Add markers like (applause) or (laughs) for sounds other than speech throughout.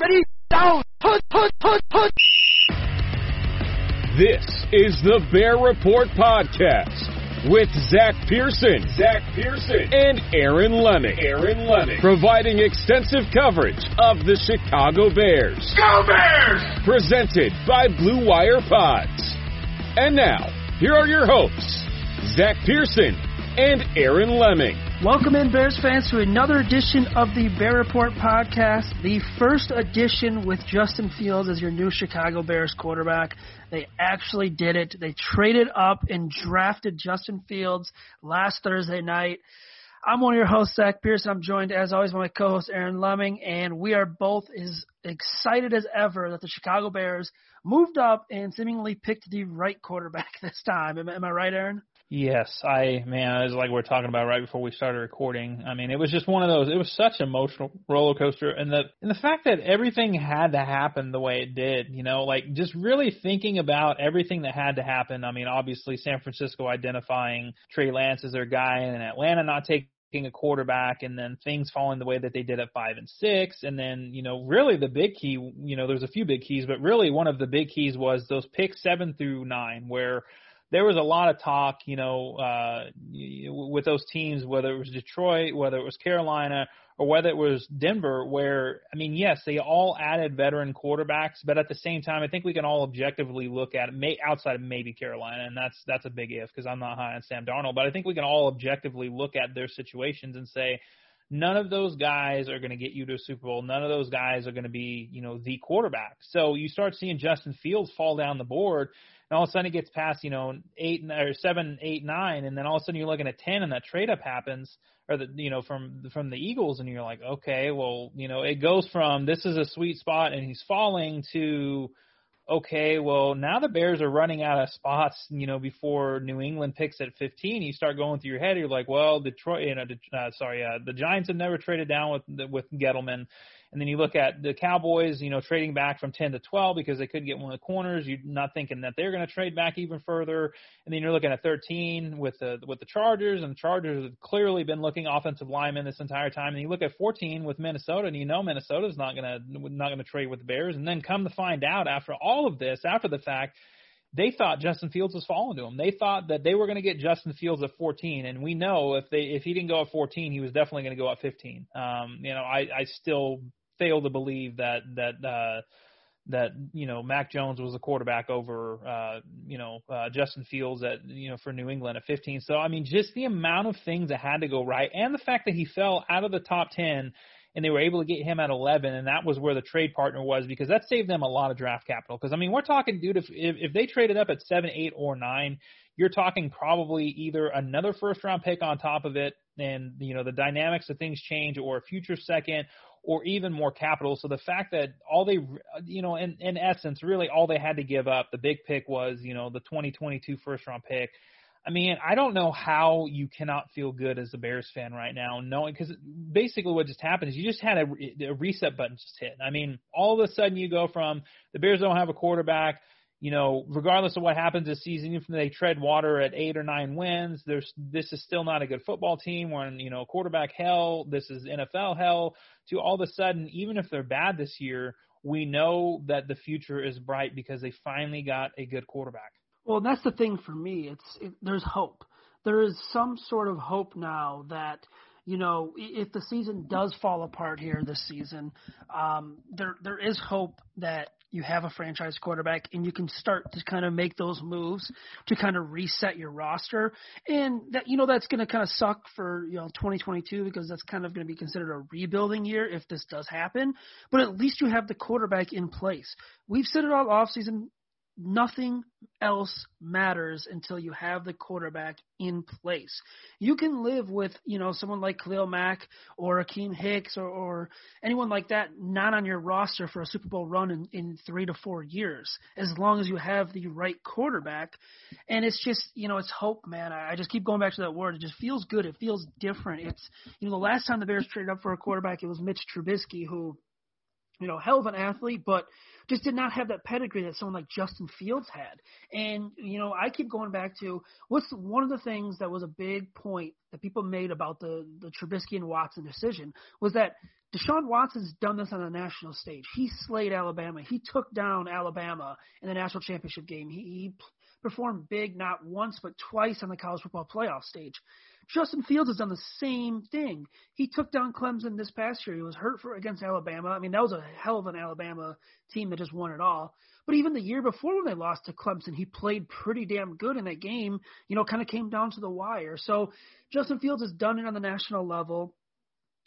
Ready, down, put, put, put, put. This is the Bear Report Podcast with Zach Pearson, Zach Pearson, and Aaron Leming, Aaron Leming, providing extensive coverage of the Chicago Bears. Go Bears! Presented by Blue Wire Pods. And now, here are your hosts, Zach Pearson and Aaron Leming. Welcome in, Bears fans, to another edition of the Bear Report podcast, the first edition with Justin Fields as your new Chicago Bears quarterback. They actually did it. They traded up and drafted Justin Fields last Thursday night. I'm one of your hosts, Zach Pearson. I'm joined, as always, by my co-host Aaron Leming, and we are both as excited as ever that the Chicago Bears moved up and seemingly picked the right quarterback (laughs) this time. Am, am I right, Aaron? Yes, I man, it was like we are talking about right before we started recording. I mean, it was just one of those. It was such an emotional roller coaster, and the and the fact that everything had to happen the way it did. You know, like just really thinking about everything that had to happen. I mean, obviously San Francisco identifying Trey Lance as their guy, and Atlanta not taking a quarterback and then things falling the way that they did at five and six and then you know really the big key you know there's a few big keys but really one of the big keys was those picks seven through nine where there was a lot of talk, you know, uh, with those teams, whether it was Detroit, whether it was Carolina, or whether it was Denver, where, I mean, yes, they all added veteran quarterbacks, but at the same time, I think we can all objectively look at it, may, outside of maybe Carolina, and that's that's a big if because I'm not high on Sam Darnold, but I think we can all objectively look at their situations and say, none of those guys are going to get you to a Super Bowl. None of those guys are going to be, you know, the quarterback. So you start seeing Justin Fields fall down the board, and all of a sudden it gets past you know eight or seven, eight, nine, and then all of a sudden you're looking at ten, and that trade up happens, or the you know from from the Eagles, and you're like, okay, well you know it goes from this is a sweet spot and he's falling to okay, well now the Bears are running out of spots, you know, before New England picks at 15. You start going through your head, you're like, well, Detroit, you know, uh, sorry, uh, the Giants have never traded down with with Gettleman. And then you look at the Cowboys, you know, trading back from 10 to 12 because they couldn't get one of the corners. You're not thinking that they're going to trade back even further. And then you're looking at 13 with the with the Chargers, and the Chargers have clearly been looking offensive linemen this entire time. And you look at 14 with Minnesota, and you know Minnesota's not going to not going to trade with the Bears. And then come to find out after all of this, after the fact they thought Justin Fields was falling to them. They thought that they were going to get Justin Fields at 14, and we know if they if he didn't go at 14, he was definitely going to go at 15. Um, you know, I I still fail to believe that that uh, that you know Mac Jones was a quarterback over uh, you know uh, Justin Fields at you know for New England at 15. So I mean, just the amount of things that had to go right, and the fact that he fell out of the top 10 and they were able to get him at 11, and that was where the trade partner was because that saved them a lot of draft capital. Because I mean, we're talking, dude, if, if if they traded up at seven, eight, or nine, you're talking probably either another first round pick on top of it, and you know the dynamics of things change, or a future second, or even more capital. So the fact that all they, you know, in, in essence, really all they had to give up, the big pick was, you know, the 2022 first round pick. I mean, I don't know how you cannot feel good as a Bears fan right now, knowing because basically what just happened is you just had a, a reset button just hit. I mean, all of a sudden you go from the Bears don't have a quarterback you know, regardless of what happens this season, even if they tread water at eight or nine wins, there's this is still not a good football team. We're in, you know, quarterback hell. This is NFL hell. To all of a sudden, even if they're bad this year, we know that the future is bright because they finally got a good quarterback. Well, that's the thing for me. It's it, there's hope. There is some sort of hope now that you know if the season does fall apart here this season, um, there there is hope that you have a franchise quarterback and you can start to kind of make those moves to kind of reset your roster. And that you know that's going to kind of suck for you know 2022 because that's kind of going to be considered a rebuilding year if this does happen. But at least you have the quarterback in place. We've said it all off season nothing else matters until you have the quarterback in place. You can live with, you know, someone like Khalil Mack or Akiem Hicks or, or anyone like that not on your roster for a Super Bowl run in, in three to four years, as long as you have the right quarterback. And it's just, you know, it's hope, man. I, I just keep going back to that word. It just feels good. It feels different. It's, you know, the last time the Bears traded up for a quarterback, it was Mitch Trubisky, who you know, hell of an athlete, but just did not have that pedigree that someone like Justin Fields had. And, you know, I keep going back to what's one of the things that was a big point that people made about the, the Trubisky and Watson decision was that Deshaun Watson's done this on a national stage. He slayed Alabama. He took down Alabama in the national championship game. He, he performed big not once but twice on the college football playoff stage. Justin Fields has done the same thing. He took down Clemson this past year. He was hurt for against Alabama. I mean, that was a hell of an Alabama team that just won it all. But even the year before when they lost to Clemson, he played pretty damn good in that game. You know, kind of came down to the wire. So Justin Fields has done it on the national level.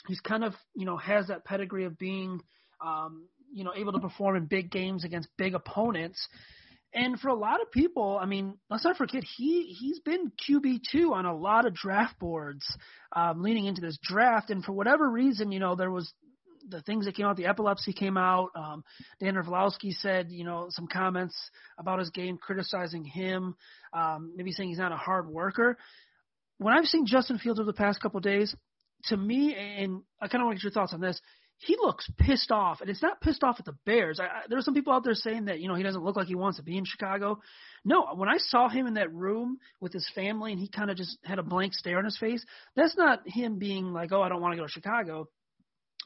He's kind of, you know, has that pedigree of being, um, you know, able to perform in big games against big opponents. And for a lot of people, I mean, let's not forget he he's been QB two on a lot of draft boards um, leading into this draft. And for whatever reason, you know, there was the things that came out, the epilepsy came out. Um, Dan Orlovsky said, you know, some comments about his game, criticizing him, um, maybe saying he's not a hard worker. When I've seen Justin Fields over the past couple of days, to me, and I kind of want to get your thoughts on this he looks pissed off, and it's not pissed off at the Bears. I, I, there are some people out there saying that you know he doesn't look like he wants to be in Chicago. No, when I saw him in that room with his family, and he kind of just had a blank stare on his face, that's not him being like, "Oh, I don't want to go to Chicago."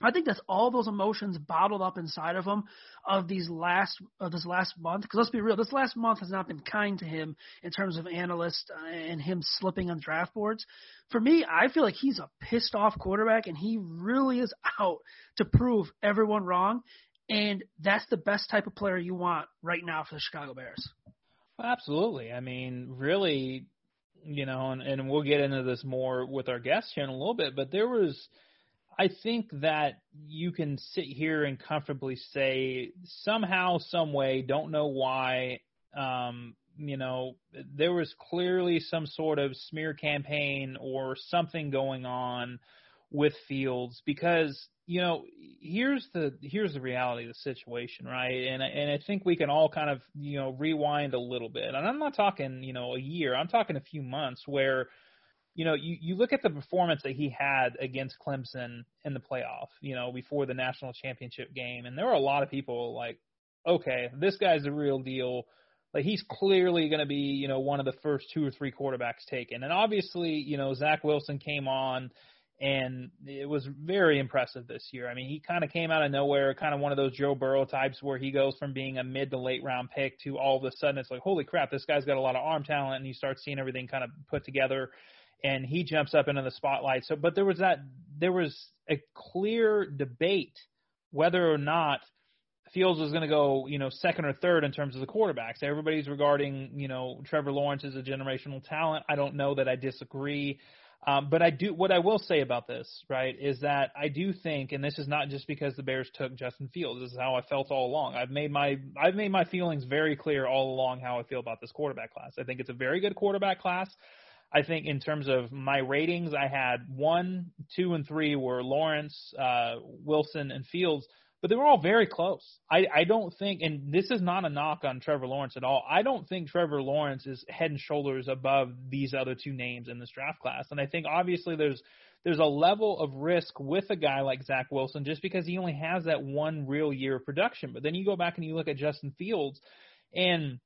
I think that's all those emotions bottled up inside of him of these last of this last month. Because let's be real, this last month has not been kind to him in terms of analysts uh, and him slipping on draft boards. For me, I feel like he's a pissed off quarterback, and he really is out to prove everyone wrong. And that's the best type of player you want right now for the Chicago Bears. Absolutely. I mean, really, you know, and, and we'll get into this more with our guest here in a little bit, but there was I think that you can sit here and comfortably say somehow, some way, don't know why, um, you know, there was clearly some sort of smear campaign or something going on with Fields because you know here's the here's the reality of the situation, right? And and I think we can all kind of you know rewind a little bit, and I'm not talking you know a year, I'm talking a few months where you know, you, you look at the performance that he had against Clemson in the playoff, you know, before the national championship game, and there were a lot of people like, okay, this guy's the real deal. Like he's clearly going to be, you know, one of the first two or three quarterbacks taken. And obviously, you know, Zach Wilson came on and it was very impressive this year. I mean, he kind of came out of nowhere, kind of one of those Joe Burrow types where he goes from being a mid to late round pick to all of a sudden it's like, holy crap, this guy's got a lot of arm talent, and you start seeing everything kind of put together and he jumps up into the spotlight. So, but there was that there was a clear debate whether or not Fields was going to go, you know, second or third in terms of the quarterbacks. Everybody's regarding, you know, Trevor Lawrence as a generational talent. I don't know that I disagree. Um, but I do, what I will say about this, right, is that I do think, and this is not just because the Bears took Justin Fields. This is how I felt all along. I've made my, I've made my feelings very clear all along how I feel about this quarterback class. I think it's a very good quarterback class. I think in terms of my ratings, I had one, two, and three were Lawrence, uh, Wilson, and Fields, but they were all very close. I, I don't think, and this is not a knock on Trevor Lawrence at all. I don't think Trevor Lawrence is head and shoulders above these other two names in this draft class. And I think obviously there's there's a level of risk with a guy like Zach Wilson just because he only has that one real year of production. But then you go back and you look at Justin Fields, and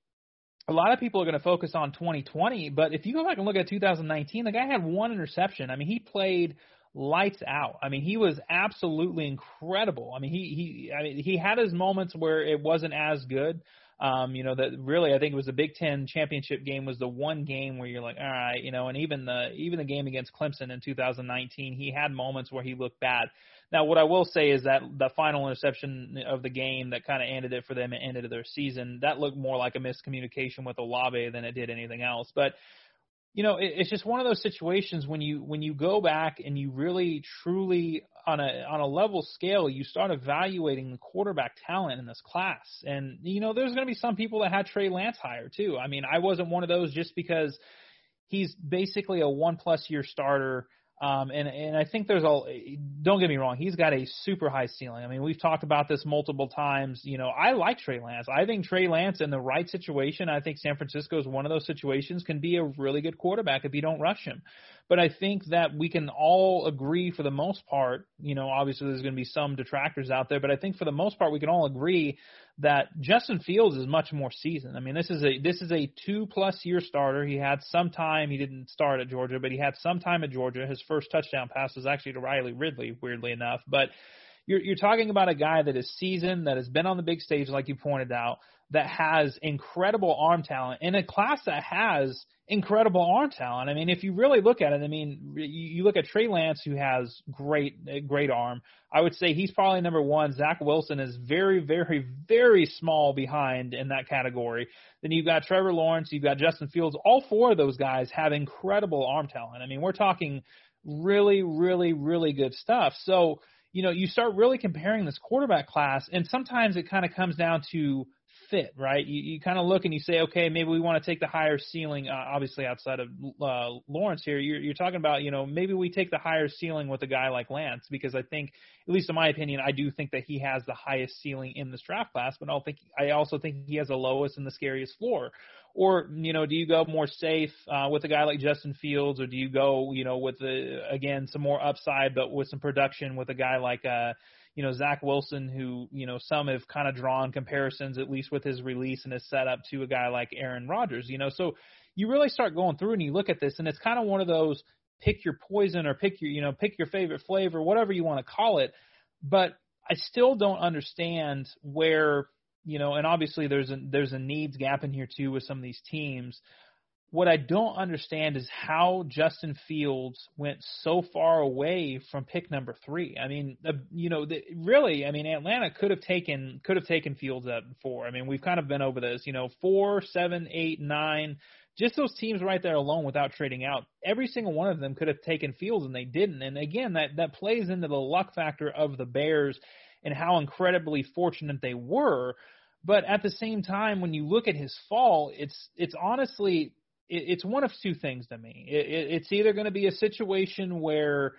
a lot of people are going to focus on 2020, but if you go back and look at 2019, the guy had one interception. I mean, he played lights out. I mean, he was absolutely incredible. I mean, he he I mean, he had his moments where it wasn't as good, Um, you know that really, I think it was the Big Ten championship game was the one game where you're like, all right, you know, and even the even the game against Clemson in 2019, he had moments where he looked bad. Now, what I will say is that the final interception of the game that kind of ended it for them and ended their season, that looked more like a miscommunication with Olave than it did anything else. But you know, it, it's just one of those situations when you when you go back and you really truly on a on a level scale, you start evaluating the quarterback talent in this class. And you know, there's going to be some people that had Trey Lance higher too. I mean, I wasn't one of those just because he's basically a one plus year starter um, and and I think there's a don't get me wrong, he's got a super high ceiling. I mean, we've talked about this multiple times. You know, I like Trey Lance. I think Trey Lance in the right situation, I think San Francisco is one of those situations can be a really good quarterback if you don't rush him. But I think that we can all agree for the most part, you know, obviously there's going to be some detractors out there, but I think for the most part we can all agree that Justin Fields is much more seasoned. I mean, this is a this is a two plus year starter. He had some time. He didn't start at Georgia, but he had some time at Georgia. His first touchdown pass was actually to Riley Ridley, weirdly enough. But you're you're talking about a guy that is seasoned, that has been on the big stage, like you pointed out, that has incredible arm talent in a class that has incredible arm talent. I mean, if you really look at it, I mean, you, look at Trey Lance, who has great, great arm. I would say he's probably number one. Zach Wilson is very, very, very small behind in that category. Then you've got Trevor Lawrence, you've got Justin Fields. All four of those guys have incredible arm talent. I mean, we're talking really, really, really good stuff. So, you know, you start really comparing this quarterback class, and sometimes it kind of comes down to fit, right? You, you kind of look and you say, okay, maybe we want to take the higher ceiling, uh, obviously outside of uh, Lawrence here. You're, you're talking about, you know, maybe we take the higher ceiling with a guy like Lance because I think, at least in my opinion, I do think that he has the highest ceiling in this draft class, but I think I also think he has the lowest and the scariest floor. Or, you know, do you go more safe uh, with a guy like Justin Fields, or do you go, you know, with the again some more upside but with some production with a guy like uh you know Zach Wilson, who you know some have kind of drawn comparisons, at least with his release and his setup, to a guy like Aaron Rodgers. You know, so you really start going through and you look at this, and it's kind of one of those pick your poison or pick your you know pick your favorite flavor, whatever you want to call it. But I still don't understand where you know, and obviously there's a there's a needs gap in here too with some of these teams what I don't understand is how Justin Fields went so far away from pick number three. I mean, you know, the, really, I mean, Atlanta could have taken could have taken Fields at four. I mean, we've kind of been over this. You know, four, seven, eight, nine. Just those teams right there alone, without trading out, every single one of them could have taken Fields, and they didn't. And again, that that plays into the luck factor of the Bears and how incredibly fortunate they were. But at the same time, when you look at his fall, it's it's honestly it's one of two things to me. It, it, it's either going to be a situation where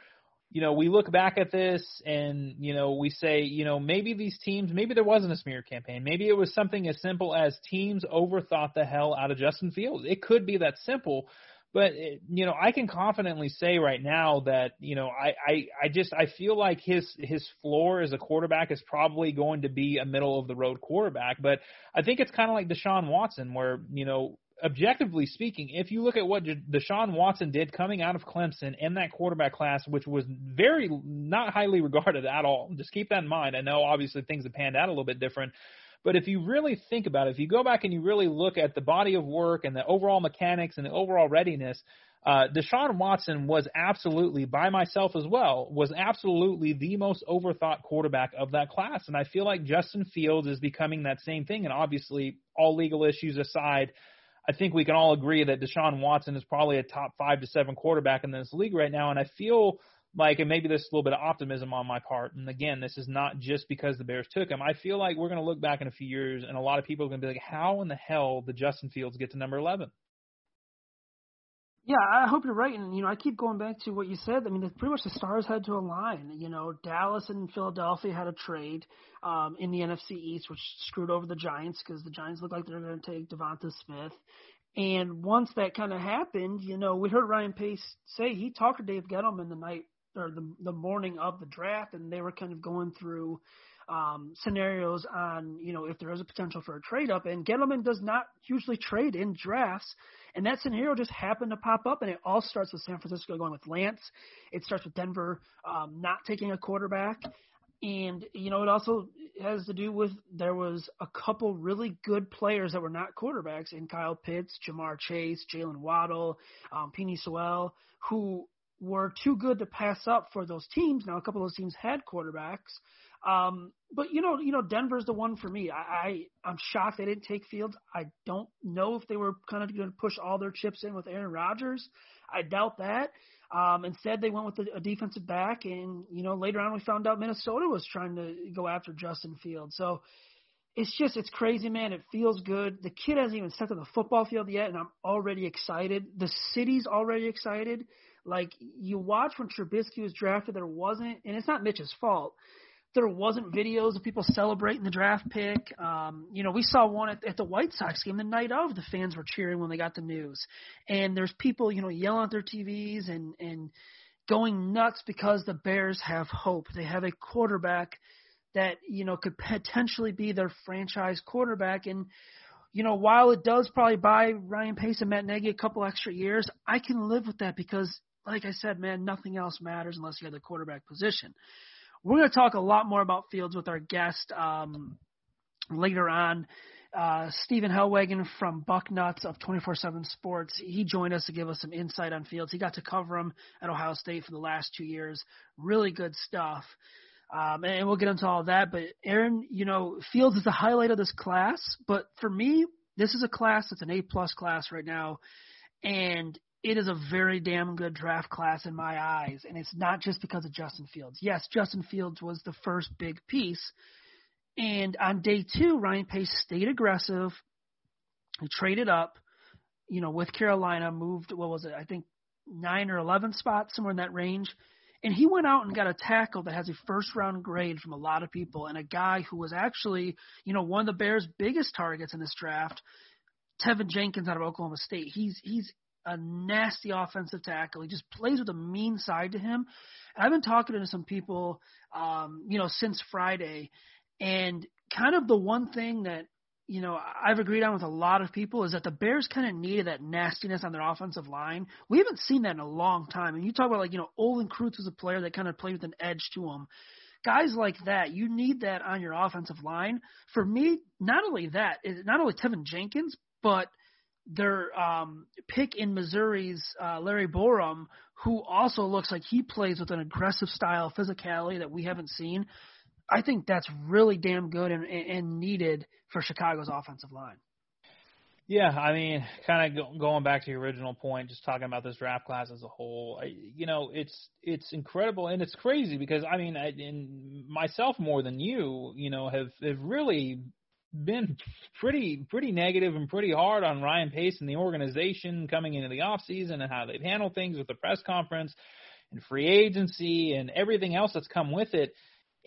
you know, we look back at this and, you know, we say, you know, maybe these teams, maybe there wasn't a smear campaign. Maybe it was something as simple as teams overthought the hell out of Justin Fields. It could be that simple. But, eh, you know, I can confidently say right now that, you know, I, I, I just, I feel like his, his floor as a quarterback is probably going to be a middle of the road quarterback. But I think it's kind of like Deshaun Watson where, you know, objectively speaking, if you look at what Deshaun Watson did coming out of Clemson in that quarterback class, which was very not highly (laughs) regarded at all, just keep that in mind. I know obviously things have panned out a little bit different, but if you really think about it, if you go back and you really look at the body of work and the overall mechanics and the overall readiness, uh, Deshaun Watson was absolutely, by myself as well, was absolutely the most overthought quarterback of that class. And I feel like Justin Fields is becoming that same thing. And obviously, all legal issues aside, I think we can all agree that Deshaun Watson is probably a top five to seven quarterback in this league right now. And I feel like, and maybe there's a little bit of optimism on my part. And again, this is not just because the Bears took him. I feel like we're going to look back in a few years and a lot of people are going to be like, how in the hell did Justin Fields get to number 11? Yeah, I hope you're right. And, you know, I keep going back to what you said. I mean, pretty much the stars had to align. You know, Dallas and Philadelphia had a trade um, in the NFC East, which screwed over the Giants because the Giants look like they're going to take Devonta Smith. And once that kind of happened, you know, we heard Ryan Pace say he talked to Dave Gettleman the night or the the morning of the draft, and they were kind of going through um, scenarios on, you know, if there is a potential for a trade up. And Gettleman does not usually trade in drafts. And that scenario just happened to pop up, and it all starts with San Francisco going with Lance. It starts with Denver um, not taking a quarterback. And, you know, it also has to do with there was a couple really good players that were not quarterbacks in Kyle Pitts, Ja'Marr Chase, Jaylen Waddle, um, Penei Sewell, who were too good to pass up for those teams. Now, a couple of those teams had quarterbacks. Um, but you know, you know, Denver's the one for me. I, I I'm shocked they didn't take Fields. I don't know if they were kind of going to push all their chips in with Aaron Rodgers. I doubt that. Um, instead, they went with a, a defensive back, and you know later on we found out Minnesota was trying to go after Justin Fields. So it's just it's crazy, man. It feels good. The kid hasn't even stepped on the football field yet, and I'm already excited. The city's already excited. Like you watch when Trubisky was drafted, there wasn't, and it's not Mitch's fault. There wasn't videos of people celebrating the draft pick. Um, you know, we saw one at, at the White Sox game the night of. The fans were cheering when they got the news, and there's people, you know, yelling at their TVs and and going nuts because the Bears have hope. They have a quarterback that you know could potentially be their franchise quarterback, and you know, while it does probably buy Ryan Pace and Matt Nagy a couple extra years, I can live with that because, like I said, man, nothing else matters unless you have the quarterback position. We're going to talk a lot more about Fields with our guest um, later on. Uh, Stephen Helwagen from Bucknuts of 24/7 Sports. He joined us to give us some insight on Fields. He got to cover him at Ohio State for the last two years. Really good stuff. Um, and we'll get into all that. But Aaron, you know, Fields is the highlight of this class. But for me, this is a class that's an A plus class right now, and it is a very damn good draft class in my eyes, and it's not just because of Justin Fields. Yes, Justin Fields was the first big piece, and on day two, Ryan Pace stayed aggressive. He traded up, you know, with Carolina, moved what was it? I think nine or eleven spots, somewhere in that range. And he went out and got a tackle that has a first round grade from a lot of people, and a guy who was actually, you know, one of the Bears' biggest targets in this draft, Teven Jenkins out of Oklahoma State. He's he's a nasty offensive tackle. He just plays with a mean side to him. And I've been talking to some people, um, you know, since Friday, and kind of the one thing that you know I've agreed on with a lot of people is that the Bears kind of needed that nastiness on their offensive line. We haven't seen that in a long time. And you talk about like you know Olin Kreutz was a player that kind of played with an edge to him. Guys like that, you need that on your offensive line. For me, not only that, not only Teven Jenkins, but their um, pick in Missouri's uh, Larry Borom, who also looks like he plays with an aggressive style physicality that we haven't seen. I think that's really damn good and, and needed for Chicago's offensive line. Yeah, I mean, kind of going back to your original point, just talking about this draft class as a whole. I, you know, it's it's incredible and it's crazy because I mean, I, in myself more than you, you know, have have really been pretty pretty negative and pretty hard on Ryan Pace and the organization coming into the off season and how they've handled things with the press conference and free agency and everything else that's come with it.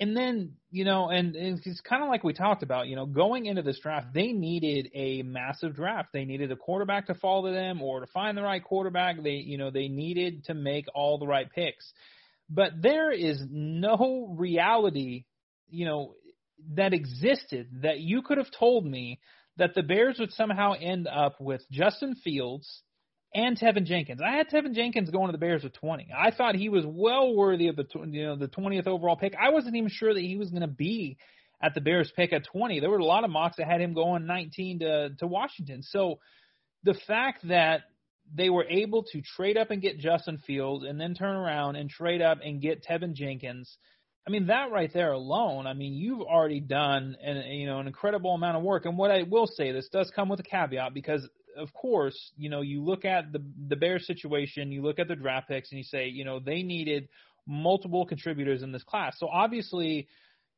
And then, you know, and, and it's kind of like we talked about, you know, going into this draft, they needed a massive draft. They needed a quarterback to fall to them or to find the right quarterback. They, you know, they needed to make all the right picks. But there is no reality, you know, that existed that you could have told me that the Bears would somehow end up with Justin Fields and Teven Jenkins. I had Teven Jenkins going to the Bears with 20. I thought he was well worthy of the you know the 20th overall pick. I wasn't even sure that he was going to be at the Bears pick at 20. There were a lot of mocks that had him going 19 to to Washington. So the fact that they were able to trade up and get Justin Fields and then turn around and trade up and get Teven Jenkins – I mean, that right there alone, I mean, you've already done an, you know, an incredible amount of work. And what I will say, this does come with a caveat because, of course, you know, you look at the the Bears situation, you look at the draft picks, and you say, you know, they needed multiple contributors in this class. So obviously,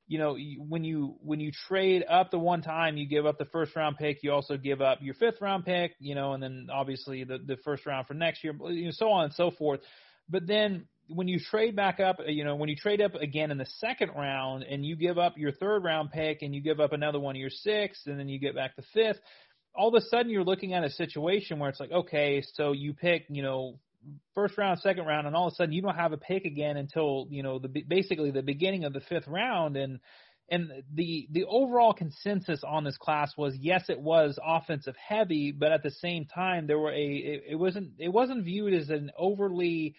you know, when you when you trade up the one time, you give up the first round pick. You also give up your fifth round pick, you know, and then obviously the the first round for next year, you know, so on and so forth. But then when you trade back up, uh, you know, when you trade up again in the second round and you give up your third round pick and you give up another one of your sixth and then you get back the fifth, all of a sudden you're looking at a situation where it's like, okay, so you pick, you know, first round, second round, and all of a sudden you don't have a pick again until you know the basically the beginning of the fifth round, and and the the overall consensus on this class was yes, it was offensive heavy, but at the same time there were a it, it wasn't it wasn't viewed as an overly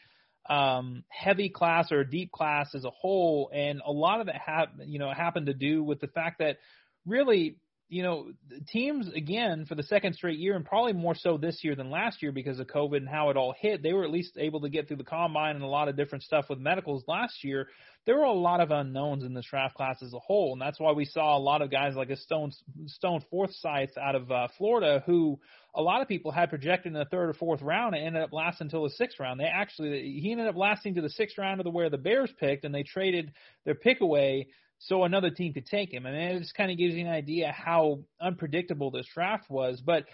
um, heavy class or deep class as a whole, and a lot of that hap- you know happened to do with the fact that really you know, teams again for the second straight year, and probably more so this year than last year because of COVID and how it all hit. They were at least able to get through the combine and a lot of different stuff with medicals last year. There were a lot of unknowns in this draft class as a whole, and that's why we saw a lot of guys like a Stone Stone Forsythe out of uh, Florida, who a lot of people had projected in the third or fourth round and ended up lasting until the sixth round. They actually he ended up lasting to the sixth round of the where the Bears picked, and they traded their pick away so another team could take him. Mean, it just kind of gives you an idea how unpredictable this draft was. But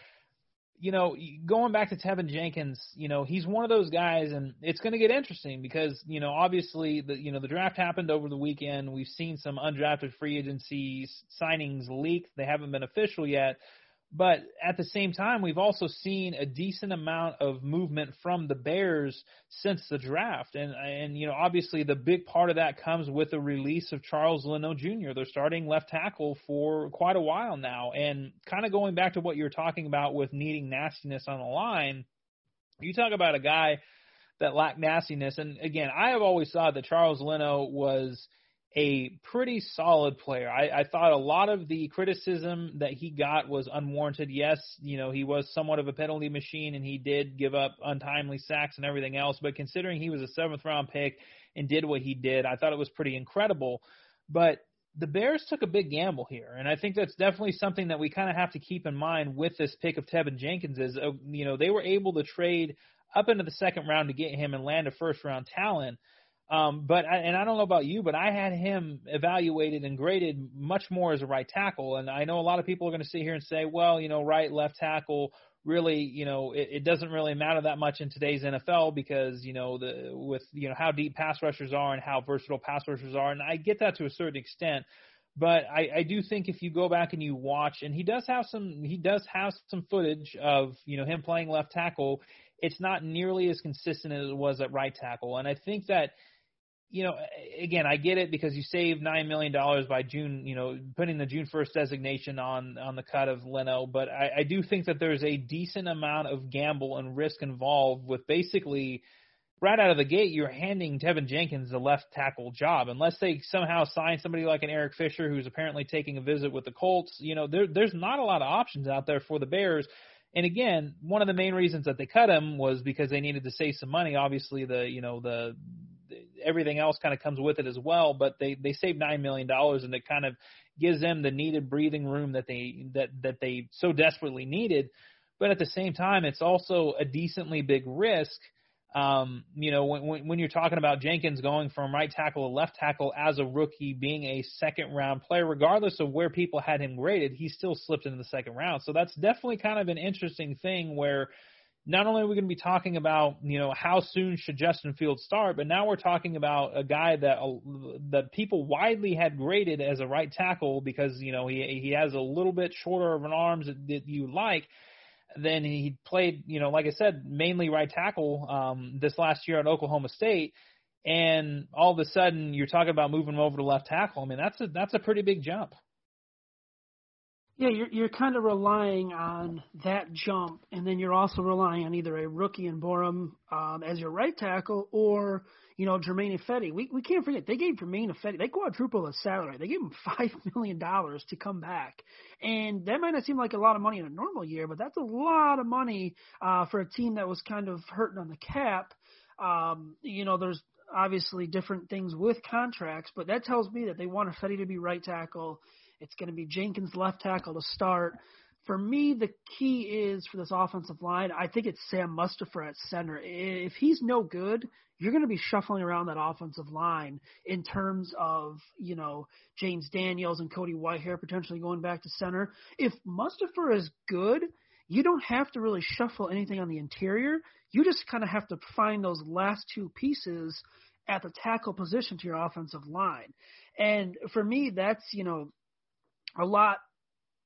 you know, going back to Teven Jenkins, you know, he's one of those guys, and it's going to get interesting because you know, obviously, the you know the draft happened over the weekend. We've seen some undrafted free agency signings leaked; they haven't been official yet. But at the same time, we've also seen a decent amount of movement from the Bears since the draft, and and you know obviously the big part of that comes with the release of Charles Leno Jr. They're starting left tackle for quite a while now, and kind of going back to what you're talking about with needing nastiness on the line, you talk about a guy that lacked nastiness, and again, I have always thought that Charles Leno was a pretty solid player. I, I thought a lot of the criticism that he got was unwarranted. Yes, you know, he was somewhat of a penalty machine and he did give up untimely sacks and everything else, but considering he was a seventh round pick and did what he did, I thought it was pretty incredible. But the Bears took a big gamble here, and I think that's definitely something that we kind of have to keep in mind with this pick of Teven Jenkins. Is uh, you know they were able to trade up into the second round to get him and land a first round talent. Um, but I, and I don't know about you, but I had him evaluated and graded much more as a right tackle. And I know a lot of people are going to sit here and say, well, you know, right, left tackle, really, you know, it, it doesn't really matter that much in today's NFL because you know the with you know how deep pass rushers are and how versatile pass rushers are, and I get that to a certain extent. But I, I do think if you go back and you watch, and he does have some, he does have some footage of you know him playing left tackle. It's not nearly as consistent as it was at right tackle, and I think that you know, again, I get it because you save nine million dollars by June, you know, putting the June first designation on on the cut of Leno. But I, I do think that there's a decent amount of gamble and risk involved with basically right out of the gate you're handing Teven Jenkins the left tackle job unless they somehow sign somebody like an Eric Fisher who's apparently taking a visit with the Colts. You know, there, there's not a lot of options out there for the Bears. And again, one of the main reasons that they cut him was because they needed to save some money. Obviously, the you know the everything else kind of comes with it as well. But they they save nine million dollars, and it kind of gives them the needed breathing room that they that that they so desperately needed. But at the same time, it's also a decently big risk. Um, you know, when, when, when you're talking about Jenkins going from right tackle to left tackle as a rookie, being a second round player, regardless of where people had him graded, he still slipped into the second round. So that's definitely kind of an interesting thing where not only are we going to be talking about you know how soon should Justin Fields start, but now we're talking about a guy that uh, that people widely had graded as a right tackle because you know he he has a little bit shorter of an arms that, that you like. Then he played you know like I said mainly right tackle um, this last year at Oklahoma State, and all of a sudden you're talking about moving him over to left tackle. I mean that's a that's a pretty big jump. Yeah, you're you're kind of relying on that jump, and then you're also relying on either a rookie in Borom um, as your right tackle, or you know Germain Ifedi. We we can't forget they gave Germain Ifedi they quadrupled his salary. They gave him (laughs) five million dollars to come back, and that might not seem like a lot of money in a normal year, but that's a lot of money uh, for a team that was kind of hurting on the cap. Um, you know, there's obviously different things with contracts, but that tells me that they want Ifedi to be right tackle it's going to be Jenkins left tackle to start. For me, the key is for this offensive line. I think it's Sam Mustipher at center. If he's no good, you're going to be shuffling around that offensive line in terms of you know James Daniels and Cody Whitehair potentially going back to center. If Mustipher is good, you don't have to really shuffle anything on the interior. You just kind of have to find those last two pieces at the tackle position to your offensive line. And for me, that's you know a lot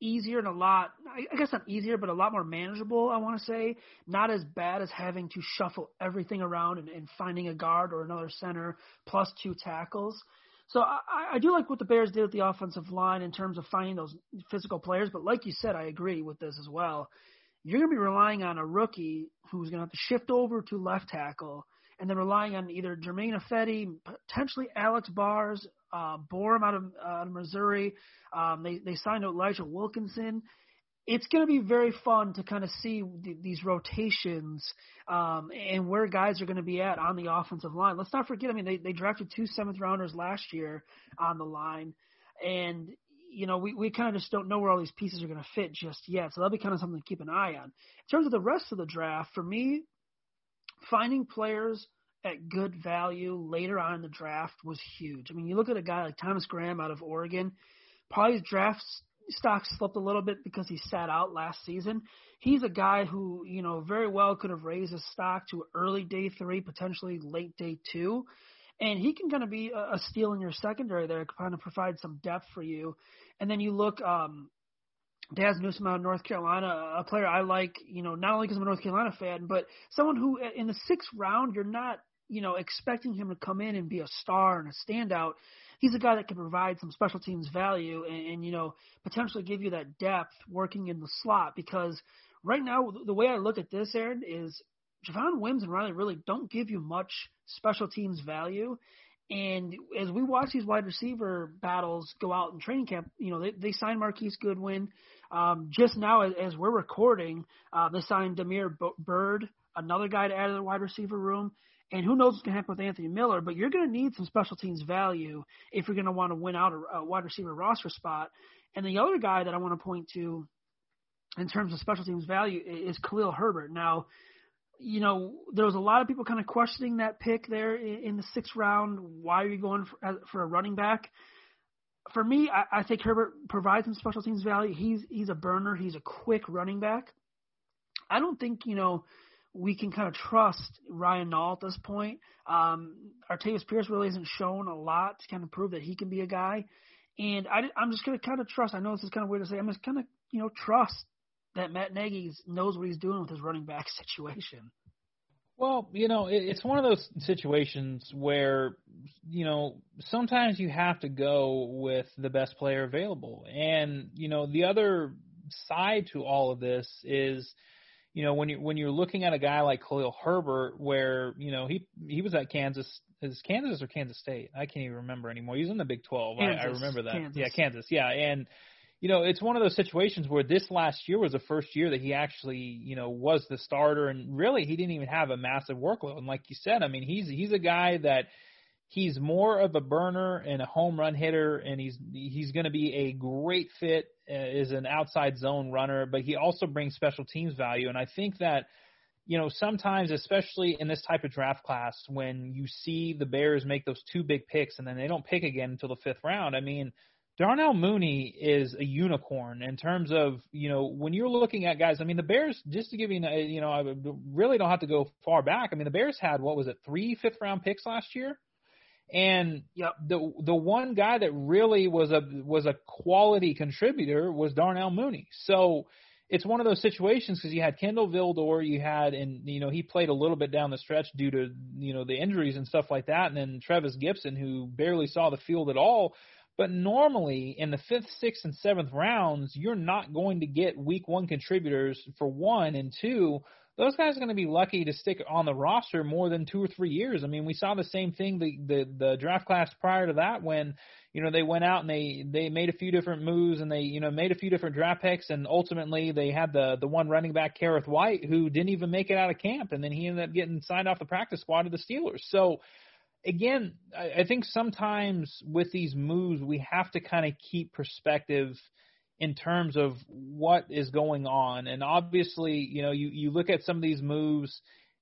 easier and a lot, I guess not easier, but a lot more manageable, I want to say. Not as bad as having to shuffle everything around and, and finding a guard or another center plus two tackles. So I, I do like what the Bears did with the offensive line in terms of finding those physical players. But like you said, I agree with this as well. You're to be relying on a rookie who's to have to shift over to left tackle and they're relying on either Germain Ifedi, potentially Alex Bars, uh, Borom out of, uh, out of Missouri. Um, they they signed Elijah Wilkinson. It's going to be very fun to kind of see th- these rotations um, and where guys are going to be at on the offensive line. Let's not forget. I mean, they they drafted two seventh rounders last year on the line, and you know, we, we kind of just don't know where all these pieces are going to fit just yet. So that'll be kind of something to keep an eye on. In terms of the rest of the draft, for me, finding players at good value later on in the draft was huge. I mean, you look at a guy like Thomas Graham out of Oregon, probably his draft stock slipped a little bit because he sat out last season. He's a guy who, you know, very well could have raised his stock to early day three, potentially late day two. And he can kind of be a, steal in your secondary there, kind of provide some depth for you. And then you look, um, Dazz Newsome out of North Carolina, a player I like, you know, not only because I'm a North Carolina fan, but someone who uh, in the sixth round, you're not you know, expecting him to come in and be a star and a standout. He's a guy that can provide some special teams value and, and you know, potentially give you that depth working in the slot because right now, the way I look at this, Aaron, is Javon Wims and Riley really don't give you much special teams value. And as we watch these wide receiver battles go out in training camp, you know, they, they signed Marquise Goodwin. Um, just now, as, as we're recording, uh, they signed Damiere Byrd, another guy to add to the wide receiver room. And who knows what's going to happen with Anthony Miller, but you're going to need some special teams value if you're going to want to win out a, a wide receiver roster spot. And the other guy that I want to point to in terms of special teams value is Khalil Herbert. Now, you know, there was a lot of people kind of questioning that pick there in the sixth round. Why are you going for, for a running back? For me, I, I think Herbert provides some special teams value. He's he's a burner. He's a quick running back. I don't think you know we can kind of trust Ryan Nall at this point. Um, Artavis Pierce really hasn't shown a lot to kind of prove that he can be a guy. And I, I'm just going to kind of trust. I know this is kind of weird to say. I'm just kind of, you know, trust that Matt Nagy knows what he's doing with his running back (laughs) situation. Well, you know, it, it's one of those situations where, you know, sometimes you have to go with the best player available. And, you know, the other side to all of this is – you know, when you when you're looking at a guy like Khalil Herbert, where you know he he was at Kansas, is Kansas or Kansas State? I can't even remember anymore. He's in the Big Twelve. Kansas, I, I remember that. Kansas. Yeah, Kansas. Yeah, and you know, it's one of those situations where this last year was the first year that he actually, you know, was the starter, and really he didn't even have a massive workload. And like you said, I mean, he's he's a guy that he's more of a burner and a home run hitter, and he's he's going to be a great fit uh, as an outside zone runner. But he also brings special teams value, and I think that you know sometimes, especially in this type of draft class, when you see the Bears make those two big picks and then they don't pick again until the fifth round. I mean. Darnell Mooney is a unicorn in terms of you know when you're looking at guys. I mean the Bears, just to give you uh, you know I really don't have to go far back. I mean the Bears had what was it three fifth round picks last year, and yep. the the one guy that really was a was a quality contributor was Darnell Mooney. So it's one of those situations because you had Kindle Vildor, you had and you know he played a little bit down the stretch due to you know the injuries and stuff like that, and then Trevis Gipson who barely saw the field at all. But normally in the fifth, sixth, and seventh rounds, you're not going to get week one contributors for one and two those guys are going to be lucky to stick on the roster more than two or three years. I mean, we saw the same thing the the, the draft class prior to that when you know they went out and they they made a few different moves and they you know made a few different draft picks and ultimately they had the the one running back Kerrith Whyte who didn't even make it out of camp and then he ended up getting signed off the practice squad of the Steelers. So again, I, I think sometimes with these moves we have to kind of keep perspective in terms of what is going on. And obviously, you know, you, you look at some of these moves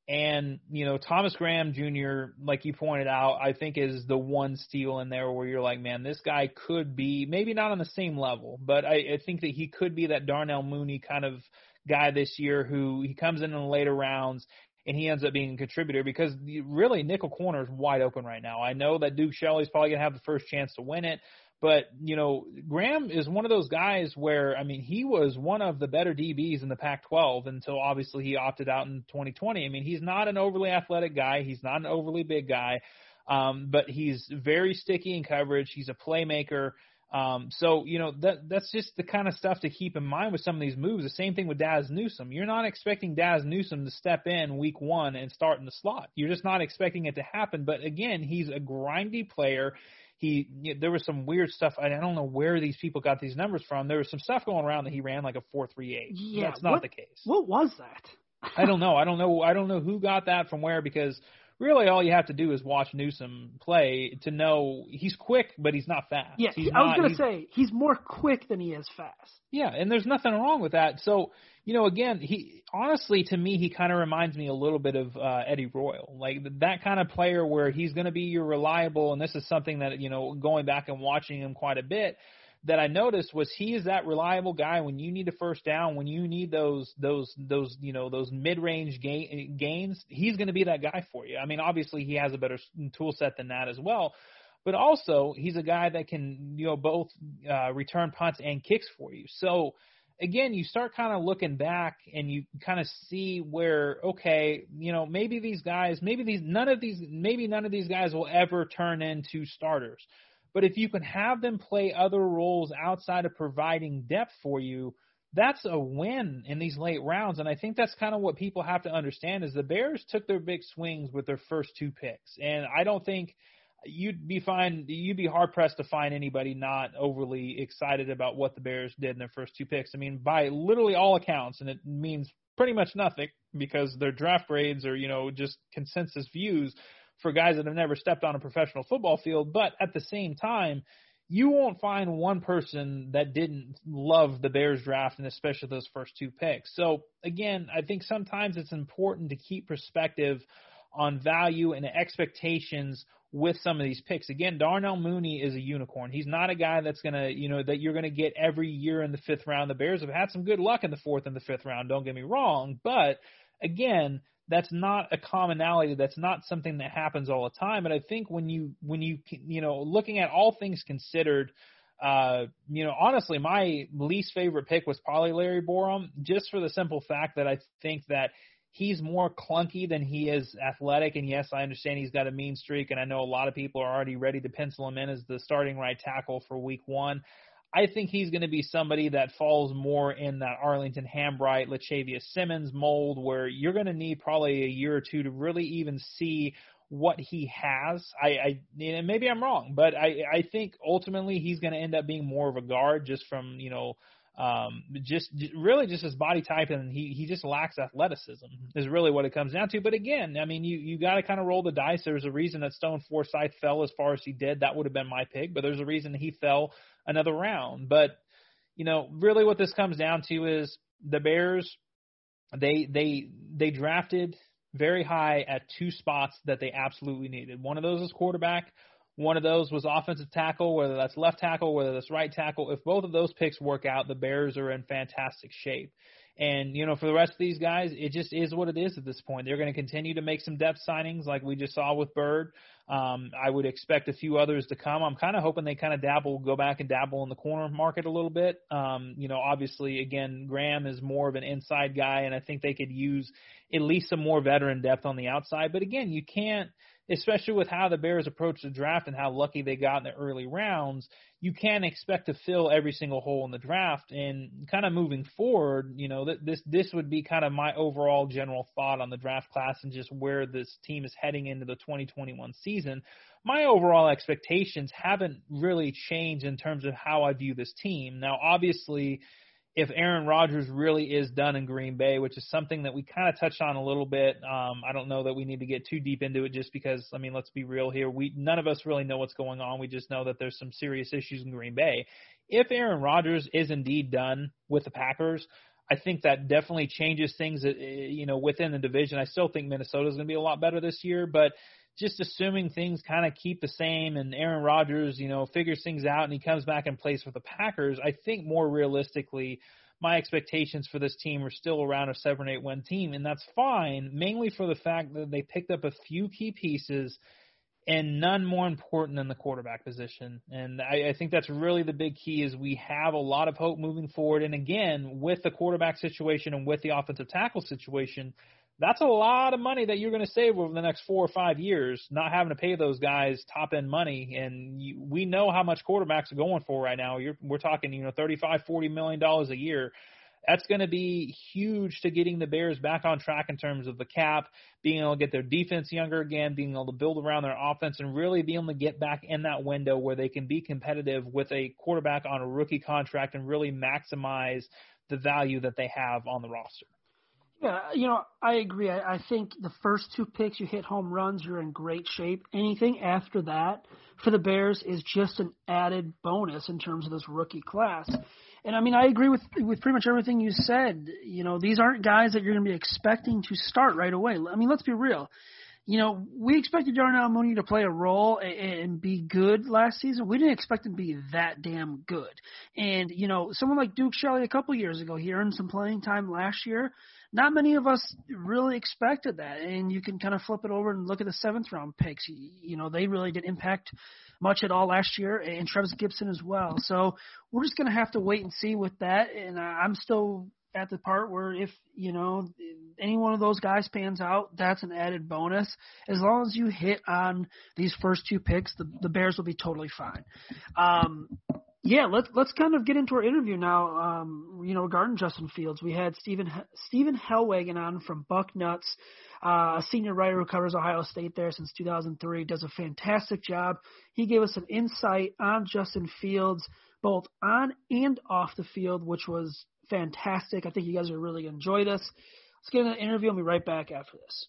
and, you know, Thomas Graham Jr., like you pointed out, I think is the one steal in there where you're like, man, this guy could be maybe not on the same level, but I, I think that he could be that Darnell Mooney kind of guy this year who he comes in in the later rounds and he ends up being a contributor because really nickel corner is wide open right now. I know that Duke Shelley's probably to have the first chance to win it, but, you know, Graham is one of those guys where, I mean, he was one of the better DBs in the Pac 12 until obviously he opted out in 2020. I mean, he's not an overly athletic guy, he's not an overly big guy, um, but he's very sticky in coverage. He's a playmaker. Um, so you know that that's just the kind of stuff to keep in mind with some of these moves. The same thing with Dazz Newsome. You're not expecting Dazz Newsome to step in week one and start in the slot. You're just not expecting it to happen. But again, he's a grindy player he you know, there was some weird stuff. I don't know where these people got these numbers from. There was some stuff going around that he ran like a four three eight. Yeah, that's not what, the case. What was that? I don't know. I don't know. I don't know who got that from where because really all you have to do is watch Newsome play to know he's quick, but he's not fast. Yeah, he's I was gonna he's, say he's more quick than he is fast. Yeah, and there's nothing wrong with that. So you know, again, he honestly to me he kind of reminds me a little bit of uh, Eddie Royal, like that kind of player where he's going to be your reliable. And this is something that you know, going back and watching him quite a bit, that I noticed was he is that reliable guy when you need a first down, when you need those those those you know those mid range gain, gains. He's going to be that guy for you. I mean, obviously he has a better tool set than that as well. But also, he's a guy that can, you know, both uh, return punts and kicks for you. So, again, you start kind of looking back and you kind of see where, okay, you know, maybe these guys, maybe these, none of these, maybe none of these guys will ever turn into starters. But if you can have them play other roles outside of providing depth for you, that's a win in these late rounds. And I think that's kind of what people have to understand is the Bears took their big swings with their first two picks. And I don't think you'd be fine you'd be hard pressed to find anybody not overly excited about what the Bears did in their first two picks. I mean, by literally all accounts, and it means pretty much nothing because their draft grades are, you know, just consensus views for guys that have never stepped on a professional football field. But at the same time, you won't find one person that didn't love the Bears draft and especially those first two picks. So again, I think sometimes it's important to keep perspective on value and expectations with some of these picks. Again, Darnell Mooney is a unicorn. He's not a guy that's to, you know, that you're going to get every year in the fifth round. The Bears have had some good luck in the fourth and the fifth round, don't get me wrong. But again, that's not a commonality. That's not something that happens all the time. But I think when you, when you, you know, looking at all things considered, uh, you know, honestly, my least favorite pick was probably Larry Borom, just for the simple fact that I think that he's more clunky than he is athletic. And yes, I understand he's got a mean streak, and I know a lot of people are already ready to pencil him in as the starting right tackle for week one. I think he's going to be somebody that falls more in that Arlington Hambright, Lachavious Simmons mold, where you're going to need probably a year or two to really even see what he has. I, I and maybe I'm wrong, but I, I think ultimately he's going to end up being more of a guard just from you know um, just really just his body type, and he he just lacks athleticism is really what it comes down to. But again, I mean, you you got to kind of roll the dice. There's a reason that Stone Forsythe fell as far as he did. That would have been my pick, but there's a reason he fell another round. But you know, really, what this comes down to is the Bears. They they they drafted very high at two spots that they absolutely needed. One of those is quarterback. One of those was offensive tackle, whether that's left tackle, whether that's right tackle. If both of those picks work out, the Bears are in fantastic shape. And, you know, for the rest of these guys, it just is what it is at this point. They're going to continue to make some depth signings like we just saw with Byrd. Um, I would expect a few others to come. I'm kind of hoping they kind of dabble, go back and dabble in the corner market a little bit. Um, you know, obviously, again, Graham is more of an inside guy, and I think they could use at least some more veteran depth on the outside. But again, you can't – especially with how the Bears approached the draft and how lucky they got in the early rounds, you can't expect to fill every single hole in the draft. And kind of moving forward, you know, this this would be kind of my overall general thought on the draft class and just where this team is heading into the 2021 season. My overall expectations haven't really changed in terms of how I view this team. Now, obviously, if Aaron Rodgers really is done in Green Bay, which is something that we kind of touched on a little bit. Um, I don't know that we need to get too deep into it just because, I mean, let's be real here. We none of us really know what's going on. We just know that there's some serious issues in Green Bay. If Aaron Rodgers is indeed done with the Packers, I think that definitely changes things, uh, you know, within the division. I still think Minnesota is going to be a lot better this year, but just assuming things kind of keep the same and Aaron Rodgers, you know, figures things out and he comes back and plays for the Packers, I think more realistically, my expectations for this team are still around a seven eight win team, and that's fine, mainly for the fact that they picked up a few key pieces and none more important than the quarterback position. And I, I think that's really the big key is we have a lot of hope moving forward. And again, with the quarterback situation and with the offensive tackle situation, that's a lot of money that you're going to save over the next four or five years, not having to pay those guys top end money. And you, we know how much quarterbacks are going for right now. You're, we're talking, you know, thirty-five, forty million dollars a year. That's going to be huge to getting the Bears back on track in terms of the cap, being able to get their defense younger again, being able to build around their offense, and really being able to get back in that window where they can be competitive with a quarterback on a rookie contract and really maximize the value that they have on the roster. Yeah, you know, I agree. I, I think the first two picks, you hit home runs, you're in great shape. Anything after that for the Bears is just an added bonus in terms of this rookie class. And I mean, I agree with with pretty much everything you said. You know, these aren't guys that you're going to be expecting to start right away. I mean, let's be real. You know, we expected Darnell Mooney to play a role and, and be good last season. We didn't expect him to be that damn good. And you know, someone like Duke Shelley a couple years ago, he earned some playing time last year not many of us really expected that. And you can kind of flip it over and look at the seventh round picks. You know, they really didn't impact much at all last year, and Trevis Gipson as well. So we're just going to have to wait and see with that. And I'm still at the part where if you know any one of those guys pans out, that's an added bonus. As long as you hit on these first two picks, the the Bears will be totally fine. Um, yeah, let's let's kind of get into our interview now. Um, you know, regarding Justin Fields, we had Stephen Stephen Helwagen on from Bucknuts, uh, a senior writer who covers Ohio State there since 2003. Does a fantastic job. He gave us an insight on Justin Fields, both on and off the field, which was fantastic. I think you guys are really enjoy this. Let's get into the interview and be right back after this.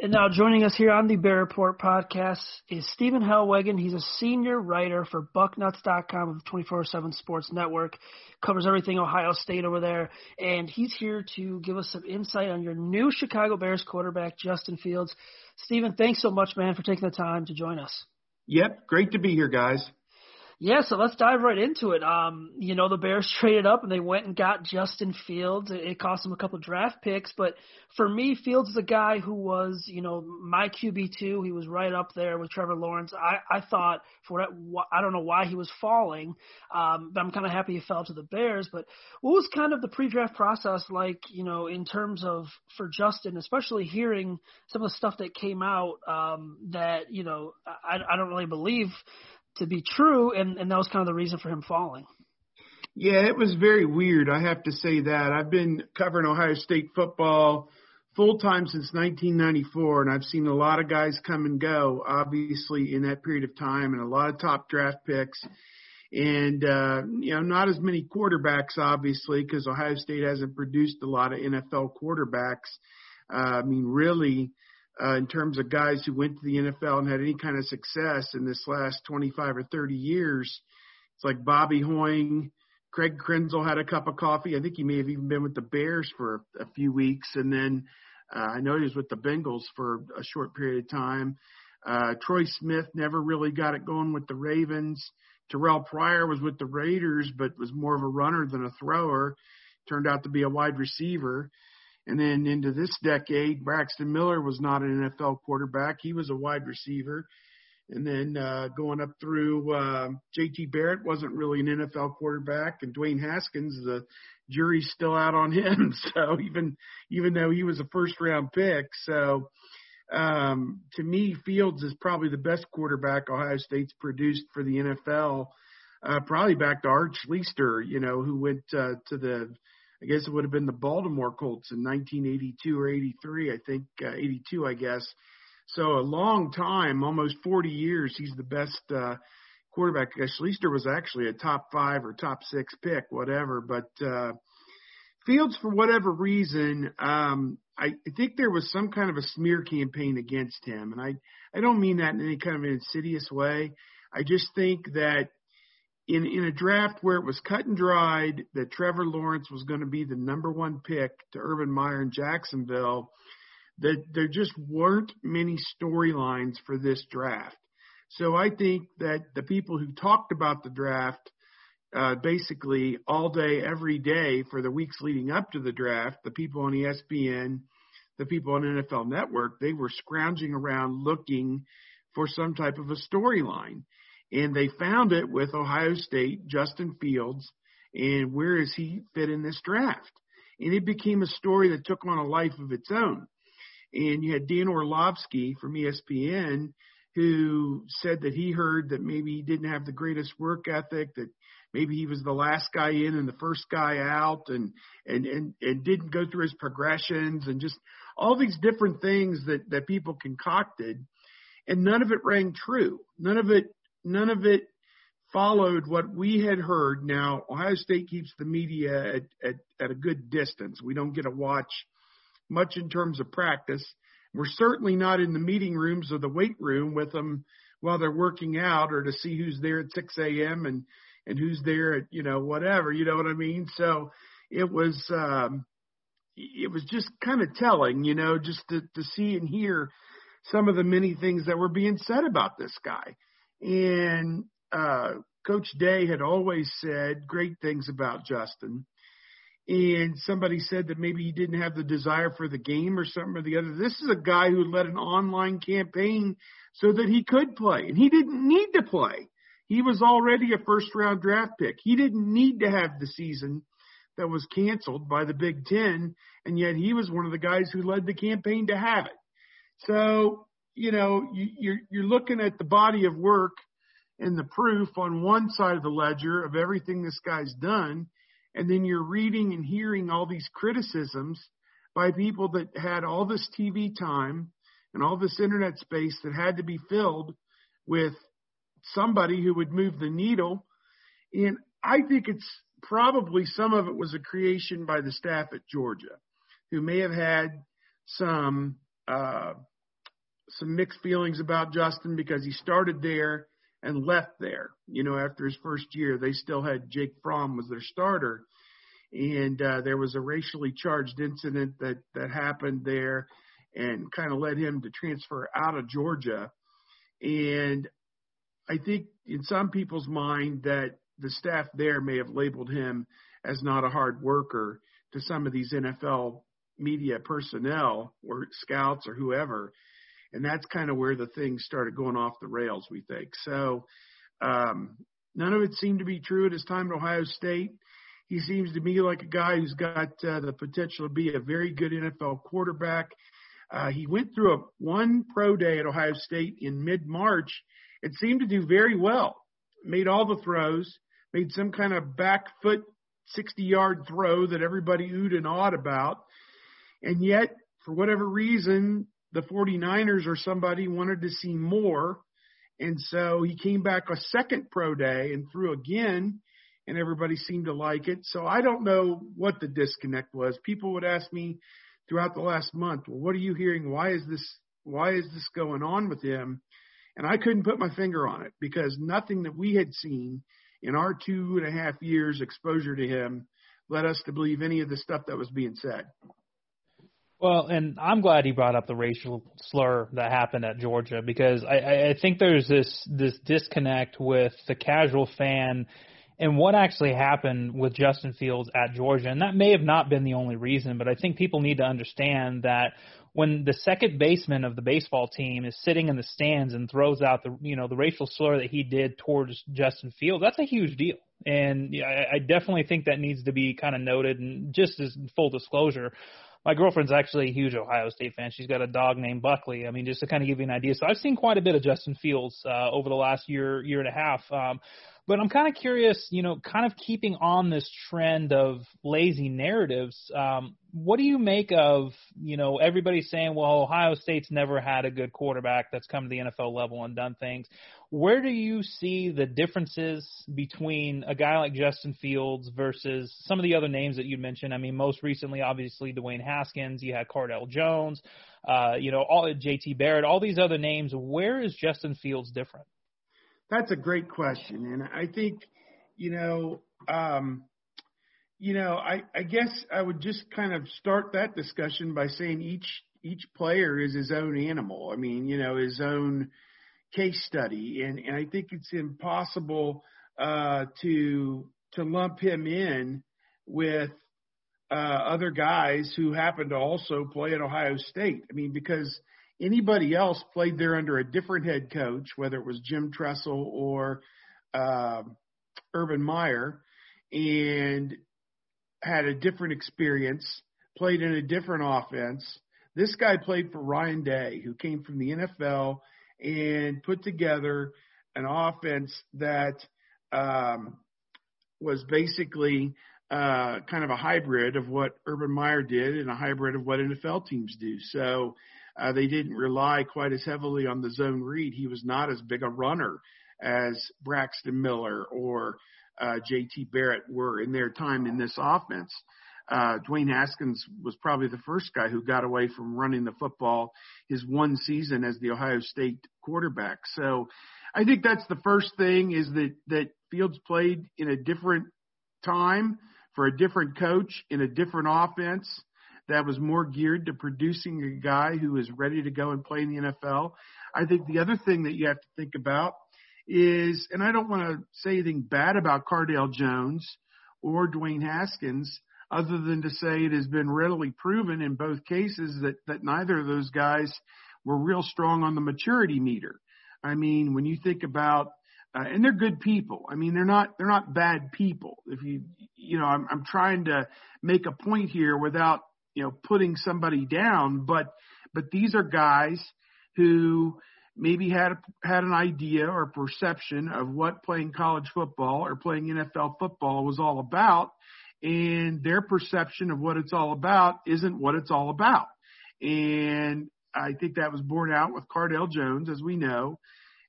And now joining us here on the Bear Report podcast is Stephen Helwagen. He's a senior writer for Bucknuts.com of the 24/7 Sports Network. Covers everything Ohio State over there, and he's here to give us some insight on your new Chicago Bears quarterback, Justin Fields. Stephen, thanks so much, man, for taking the time to join us. Yep, great to be here, guys. Yeah, so let's dive right into it. Um, you know, the Bears (laughs) traded up and they went and got Justin Fields. It cost them a couple draft picks, but for me, Fields is a guy who was, you know, my QB two. He was right up there with Trevor Lawrence. I, I thought for what I don't know why he was falling, um, but I'm kind of happy he fell to the Bears. But what was kind of the pre-draft process like, you know, in terms of for Justin, especially hearing some of the stuff that came out um, that you know I, I don't really believe to be true, and, and that was kind of the reason for him falling. Yeah, it was very weird. I have to say that. I've been covering Ohio State football full time since 1994, and I've seen a lot of guys come and go, obviously, in that period of time, and a lot of top draft picks. And, uh, you know, not as many quarterbacks, obviously, because Ohio State hasn't produced a lot of NFL quarterbacks. Uh, I mean, really, uh, in terms of guys who went to the NFL and had any kind of success in this last 25 or 30 years. It's like Bobby Hoying, Craig Krenzel had a cup of coffee. I think he may have even been with the Bears for a few weeks, and then uh, I know he was with the Bengals for a short period of time. Uh, Troy Smith never really got it going with the Ravens. Terrell Pryor was with the Raiders, but was more of a runner than a thrower. Turned out to be a wide receiver. And then into this decade, Braxton Miller was not an NFL quarterback. He was a wide receiver. And then uh, going up through uh, J.T. Barrett wasn't really an NFL quarterback, and Dwayne Haskins, the jury's still out on him. (laughs) So even even though he was a first round pick, so um, to me, Fields is probably the best quarterback Ohio State's produced for the NFL. Uh, probably back to Art Schlichter, you know, who went uh, to the I guess it would have been the Baltimore Colts in 1982 or 83, I think, uh, 82, I guess. So a long time, almost 40 years, he's the best uh, quarterback. Schlichter was actually a top five or top six pick, whatever. But uh, Fields, for whatever reason, um, I, I think there was some kind of a smear campaign against him, and I I don't mean that in any kind of an insidious way. I just think that in in a draft where it was cut and dried that Trevor Lawrence was going to be the number one pick to Urban Meyer in Jacksonville, that there just weren't many storylines for this draft. So I think that the people who talked about the draft uh, basically all day, every day for the weeks leading up to the draft, the people on ESPN, the people on NFL Network, they were scrounging around looking for some type of a storyline and they found it with Ohio State, Justin Fields, and where does he fit in this draft? And it became a story that took on a life of its own. And you had Dan Orlovsky from ESPN who said that he heard that maybe he didn't have the greatest work ethic, that maybe he was the last guy in and the first guy out and and and, and didn't go through his progressions and just all these different things that that people concocted and none of it rang true none of it none of it followed what we had heard now ohio state keeps the media at at, at a good distance we don't get to watch much in terms of practice we're certainly not in the meeting rooms or the weight room with them while they're working out or to see who's there at 6 a.m. and and who's there at you know whatever you know what I mean. So it was um, it was just kind of telling, you know, just to to see and hear some of the many things that were being said about this guy. And uh, Coach Day had always said great things about Justin. And somebody said that maybe he didn't have the desire for the game or something or the other. This is a guy who led an online campaign so that he could play, and he didn't need to play. He was already a first round draft pick. He didn't need to have the season that was canceled by the Big Ten, and yet he was one of the guys who led the campaign to have it. So, you know, you, you're, you're looking at the body of work and the proof on one side of the ledger of everything this guy's done, and then you're reading and hearing all these criticisms by people that had all this TV time and all this internet space that had to be filled with somebody who would move the needle. And I think it's probably some of it was a creation by the staff at Georgia, who may have had some uh, some mixed feelings about Justin because he started there and left there. You know, after his first year, they still had Jake Fromm was their starter, and uh, there was a racially charged incident that that happened there, and kind of led him to transfer out of Georgia. And I think in some people's mind that the staff there may have labeled him as not a hard worker to some of these NFL media personnel or scouts or whoever. And that's kind of where the things started going off the rails, we think. So um, none of it seemed to be true at his time at Ohio State. He seems to me like a guy who's got uh, the potential to be a very good NFL quarterback. Uh, he went through a one pro day at Ohio State in mid March it seemed to do very well. Made all the throws, made some kind of back foot 60 yard throw that everybody oohed and awed about. And yet, for whatever reason, the 49ers or somebody wanted to see more. And so he came back a second pro day and threw again, and everybody seemed to like it. So I don't know what the disconnect was. People would ask me throughout the last month, well, what are you hearing? Why is this, why is this going on with him? And I couldn't put my finger on it because nothing that we had seen in our two and a half years exposure to him led us to believe any of the stuff that was being said. Well, and I'm glad he brought up the racial slur that happened at Georgia because I, I think there's this this disconnect with the casual fan and what actually happened with Justin Fields at Georgia. And that may have not been the only reason, but I think people need to understand that when the second baseman of the baseball team is sitting in the stands and throws out the you know the racial slur that he did towards Justin Fields, that's a huge deal. And I, I definitely think that needs to be kind of noted. And just as full disclosure, my girlfriend's actually a huge Ohio State fan. She's got a dog named Buckley. I mean, just to kind of give you an idea. So I've seen quite a bit of Justin Fields uh, over the last year, year and a half. Um, but I'm kind of curious, you know, kind of keeping on this trend of lazy narratives. Um, what do you make of, you know, everybody saying, well, Ohio State's never had a good quarterback that's come to the NFL level and done things. Where do you see the differences between a guy like Justin Fields versus some of the other names that you mentioned? I mean, most recently, obviously, Dwayne Haskins. You had Cardale Jones. Uh, you know, all JT Barrett. All these other names. Where is Justin Fields different? That's a great question, and I think, you know, um, you know, I, I guess I would just kind of start that discussion by saying each each player is his own animal. I mean, you know, his own case study, and and I think it's impossible uh, to to lump him in with uh, other guys who happen to also play at Ohio State. I mean, because Anybody else played there under a different head coach, whether it was Jim Tressel or uh, Urban Meyer, and had a different experience, played in a different offense. This guy played for Ryan Day, who came from the NFL and put together an offense that um, was basically uh, kind of a hybrid of what Urban Meyer did and a hybrid of what NFL teams do. So uh, they didn't rely quite as heavily on the zone read. He was not as big a runner as Braxton Miller or uh, J.T. Barrett were in their time in this offense. Uh, Dwayne Haskins was probably the first guy who got away from running the football his one season as the Ohio State quarterback. So I think that's the first thing is that, that Fields played in a different time for a different coach in a different offense that was more geared to producing a guy who is ready to go and play in the NFL. I think the other thing that you have to think about is, and I don't want to say anything bad about Cardale Jones or Dwayne Haskins, other than to say it has been readily proven in both cases that, that neither of those guys were real strong on the maturity meter. I mean, when you think about, uh, and they're good people. I mean, they're not, they're not bad people. If you, you know, I'm, I'm trying to make a point here without, you know, putting somebody down, but, but these are guys who maybe had, had an idea or perception of what playing college football or playing NFL football was all about. And their perception of what it's all about isn't what it's all about. And I think that was borne out with Cardale Jones, as we know,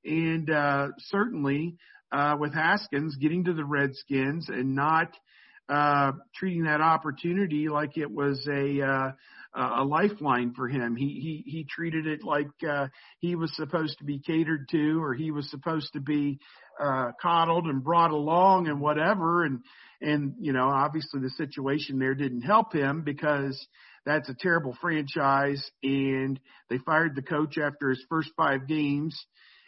and uh, certainly uh, with Haskins getting to the Redskins and not uh, treating that opportunity like it was a uh, a lifeline for him. He he he treated it like uh, he was supposed to be catered to, or he was supposed to be uh, coddled and brought along and whatever. And and you know, obviously the situation there didn't help him because that's a terrible franchise. And they fired the coach after his first five games.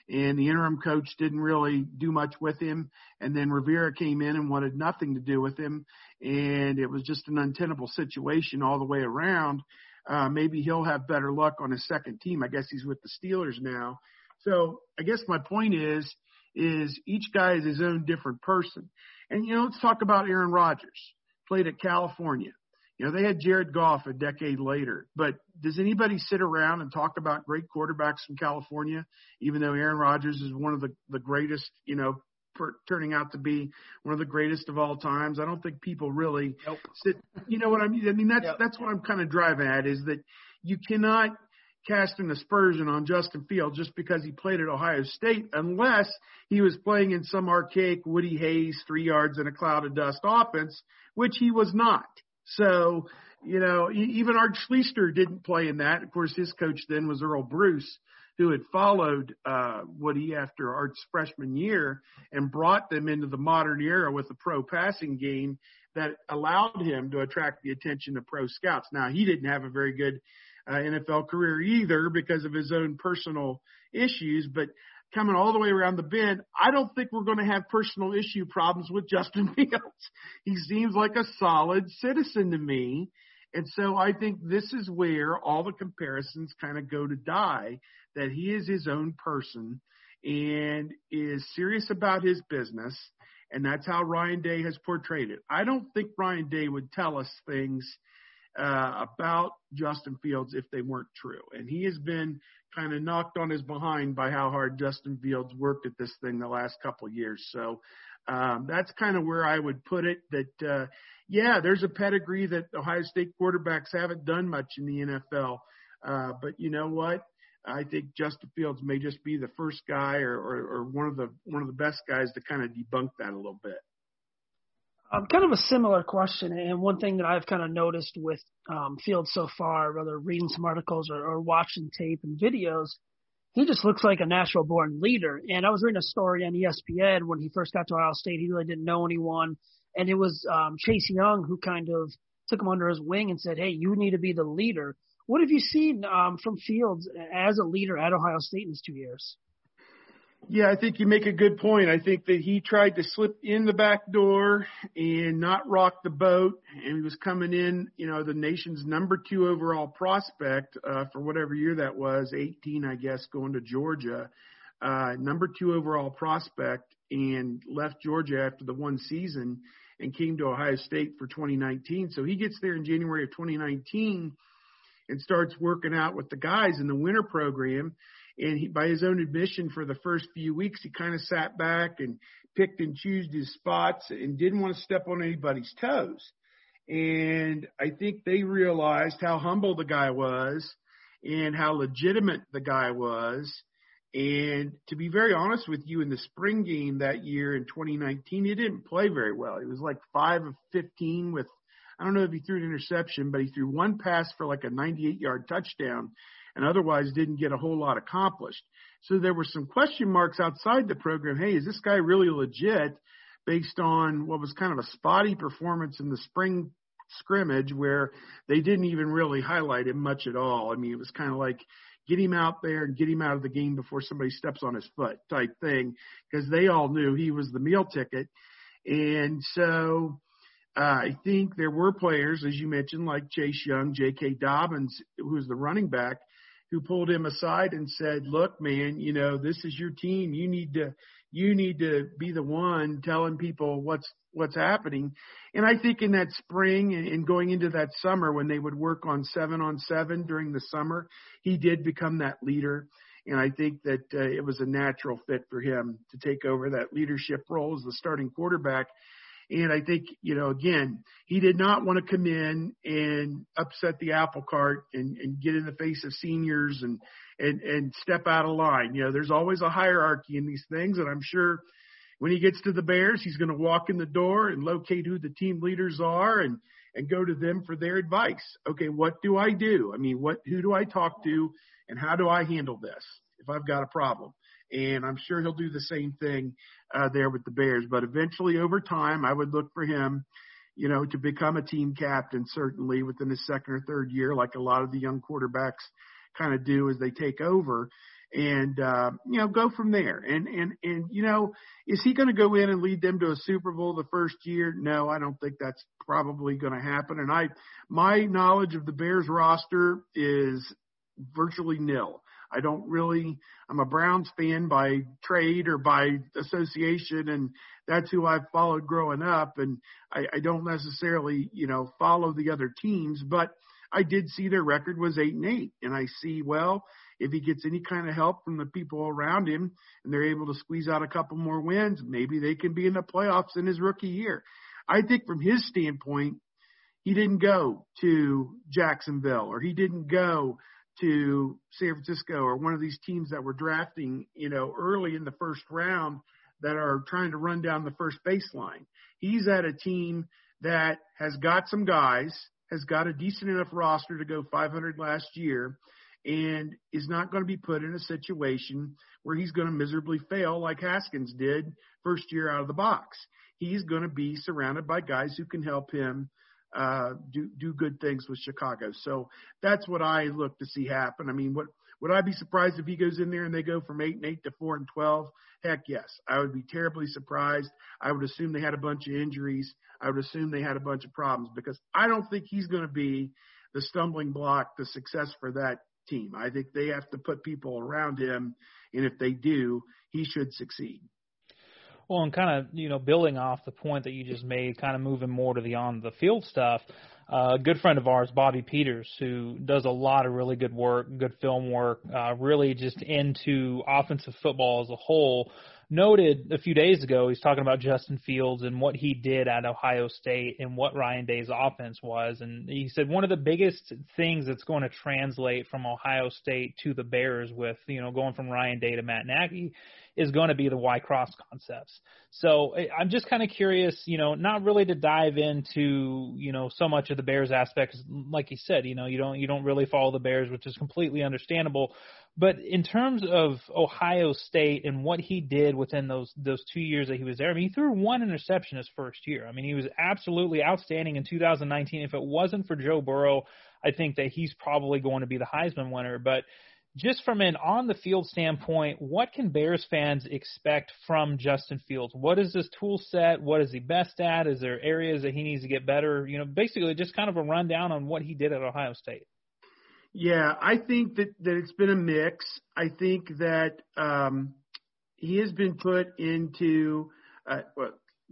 And the interim coach didn't really do much with him. And then Rivera came in and wanted nothing to do with him. And it was just an untenable situation all the way around. Uh, maybe he'll have better luck on his second team. I guess he's with the Steelers now. So I guess my point is, is each guy is his own different person. And you know, let's talk about Aaron Rodgers. Played at California. You know, they had Jared Goff a decade later, but does anybody sit around and talk about great quarterbacks from California, even though Aaron Rodgers is one of the, the greatest, you know, per, turning out to be one of the greatest of all times? I don't think people really nope. sit, you know what I mean? I mean, that's, yep. that's what I'm kind of driving at is that you cannot cast an aspersion on Justin Fields just because he played at Ohio State unless he was playing in some archaic Woody Hayes three yards in a cloud of dust offense, which he was not. So, you know, even Art Schlichter didn't play in that. Of course, his coach then was Earle Bruce, who had followed uh, Woody after Art's freshman year and brought them into the modern era with a pro passing game that allowed him to attract the attention of pro scouts. Now, he didn't have a very good uh, NFL career either because of his own personal issues, but coming all the way around the bend, I don't think we're going to have personal issue problems with Justin (laughs) Fields. He seems like a solid citizen to me. And so I think this is where all the comparisons kind of go to die that he is his own person and is serious about his business. And that's how Ryan Day has portrayed it. I don't think Ryan Day would tell us things uh, about Justin Fields if they weren't true. And he has been kind of knocked on his behind by how hard Justin Fields worked at this thing the last couple of years. So um, that's kind of where I would put it. That uh, yeah, there's a pedigree that Ohio State quarterbacks haven't done much in the NFL. Uh, but you know what? I think Justin Fields may just be the first guy or, or, or one of the one of the best guys to kind of debunk that a little bit. Um, kind of a similar question, and one thing that I've kind of noticed with um, Fields so far, whether reading some articles or, or watching tape and videos, he just looks like a natural born leader. And I was reading a story on ESPN when he first got to Ohio State. He really didn't know anyone, and it was um, Chase Young who kind of took him under his wing and said, "Hey, you need to be the leader." What have you seen um, from Fields as a leader at Ohio State in his two years? Yeah, I think you make a good point. I think that he tried to slip in the back door and not rock the boat. And he was coming in, you know, the nation's number two overall prospect uh, for whatever year that was, 18, I guess, going to Georgia. Uh, number two overall prospect and left Georgia after the one season and came to Ohio State for 2019. So he gets there in January of 2019 and starts working out with the guys in the winter program. And he, by his own admission, for the first few weeks, he kind of sat back and picked and chose his spots and didn't want to step on anybody's toes. And I think they realized how humble the guy was and how legitimate the guy was. And to be very honest with you, in the spring game that year in 2019, he didn't play very well. He was like five of 15 with, I don't know if he threw an interception, but he threw one pass for like a 98 yard touchdown and otherwise didn't get a whole lot accomplished. So there were some question marks outside the program. Hey, is this guy really legit based on what was kind of a spotty performance in the spring scrimmage where they didn't even really highlight him much at all. I mean, it was kind of like get him out there and get him out of the game before somebody steps on his foot type thing because they all knew he was the meal ticket. And so uh, I think there were players, as you mentioned, like Chase Young, J.K. Dobbins, who was the running back, who pulled him aside and said, "Look, man, you know this is your team. You need to you need to be the one telling people what's what's happening. And I think in that spring and going into that summer when they would work on seven on seven during the summer, he did become that leader. And I think that uh, it was a natural fit for him to take over that leadership role as the starting quarterback. And I think, you know, again, he did not want to come in and upset the apple cart and, and get in the face of seniors and, and, and step out of line. You know, there's always a hierarchy in these things. And I'm sure when he gets to the Bears, he's going to walk in the door and locate who the team leaders are and, and go to them for their advice. Okay. What do I do? I mean, what, who do I talk to and how do I handle this if I've got a problem? And I'm sure he'll do the same thing uh, there with the Bears. But eventually, over time, I would look for him, you know, to become a team captain, certainly within his second or third year, like a lot of the young quarterbacks kind of do as they take over and uh, you know go from there. And and and you know, is he going to go in and lead them to a Super Bowl the first year? No, I don't think that's probably going to happen. And I, my knowledge of the Bears roster is virtually nil. I don't really. I'm a Browns fan by trade or by association, and that's who I've followed growing up. And I, I don't necessarily, you know, follow the other teams, but I did see their record was eight and eight, and I see well if he gets any kind of help from the people around him and they're able to squeeze out a couple more wins, maybe they can be in the playoffs in his rookie year. I think from his standpoint, he didn't go to Jacksonville or he didn't go to San Francisco or one of these teams that were drafting, you know, early in the first round that are trying to run down the first baseline. He's at a team that has got some guys, has got a decent enough roster to go 500 last year, and is not going to be put in a situation where he's going to miserably fail like Haskins did first year out of the box. He's going to be surrounded by guys who can help him uh, do do good things with Chicago. So that's what I look to see happen. I mean, what would I be surprised if he goes in there and they go from eight and eight to four and twelve? Heck yes, I would be terribly surprised. I would assume they had a bunch of injuries. I would assume they had a bunch of problems because I don't think he's going to be the stumbling block to success for that team. I think they have to put people around him, and if they do, he should succeed. Well, and kind of you know building off the point that you just made, kind of moving more to the on the field stuff. Uh, a good friend of ours, Bobby Peters, who does a lot of really good work, good film work, uh, really just into offensive football as a whole noted a few days ago, he's talking about Justin Fields and what he did at Ohio State and what Ryan Day's offense was. And he said one of the biggest things that's going to translate from Ohio State to the Bears with, you know, going from Ryan Day to Matt Nagy is going to be the Y cross concepts. So I'm just kind of curious, you know, not really to dive into, you know, so much of the Bears aspects. Like you said, you know, you don't you don't really follow the Bears, which is completely understandable. But in terms of Ohio State and what he did within those those two years that he was there, I mean, he threw one interception his first year. I mean, he was absolutely outstanding in 2019. If it wasn't for Joe Burrow, I think that he's probably going to be the Heisman winner. But just from an on the field standpoint, what can Bears fans expect from Justin Fields? What is his tool set? What is he best at? Is there areas that he needs to get better? You know, basically just kind of a rundown on what he did at Ohio State. Yeah, I think that, that it's been a mix. I think that um, he has been put into uh,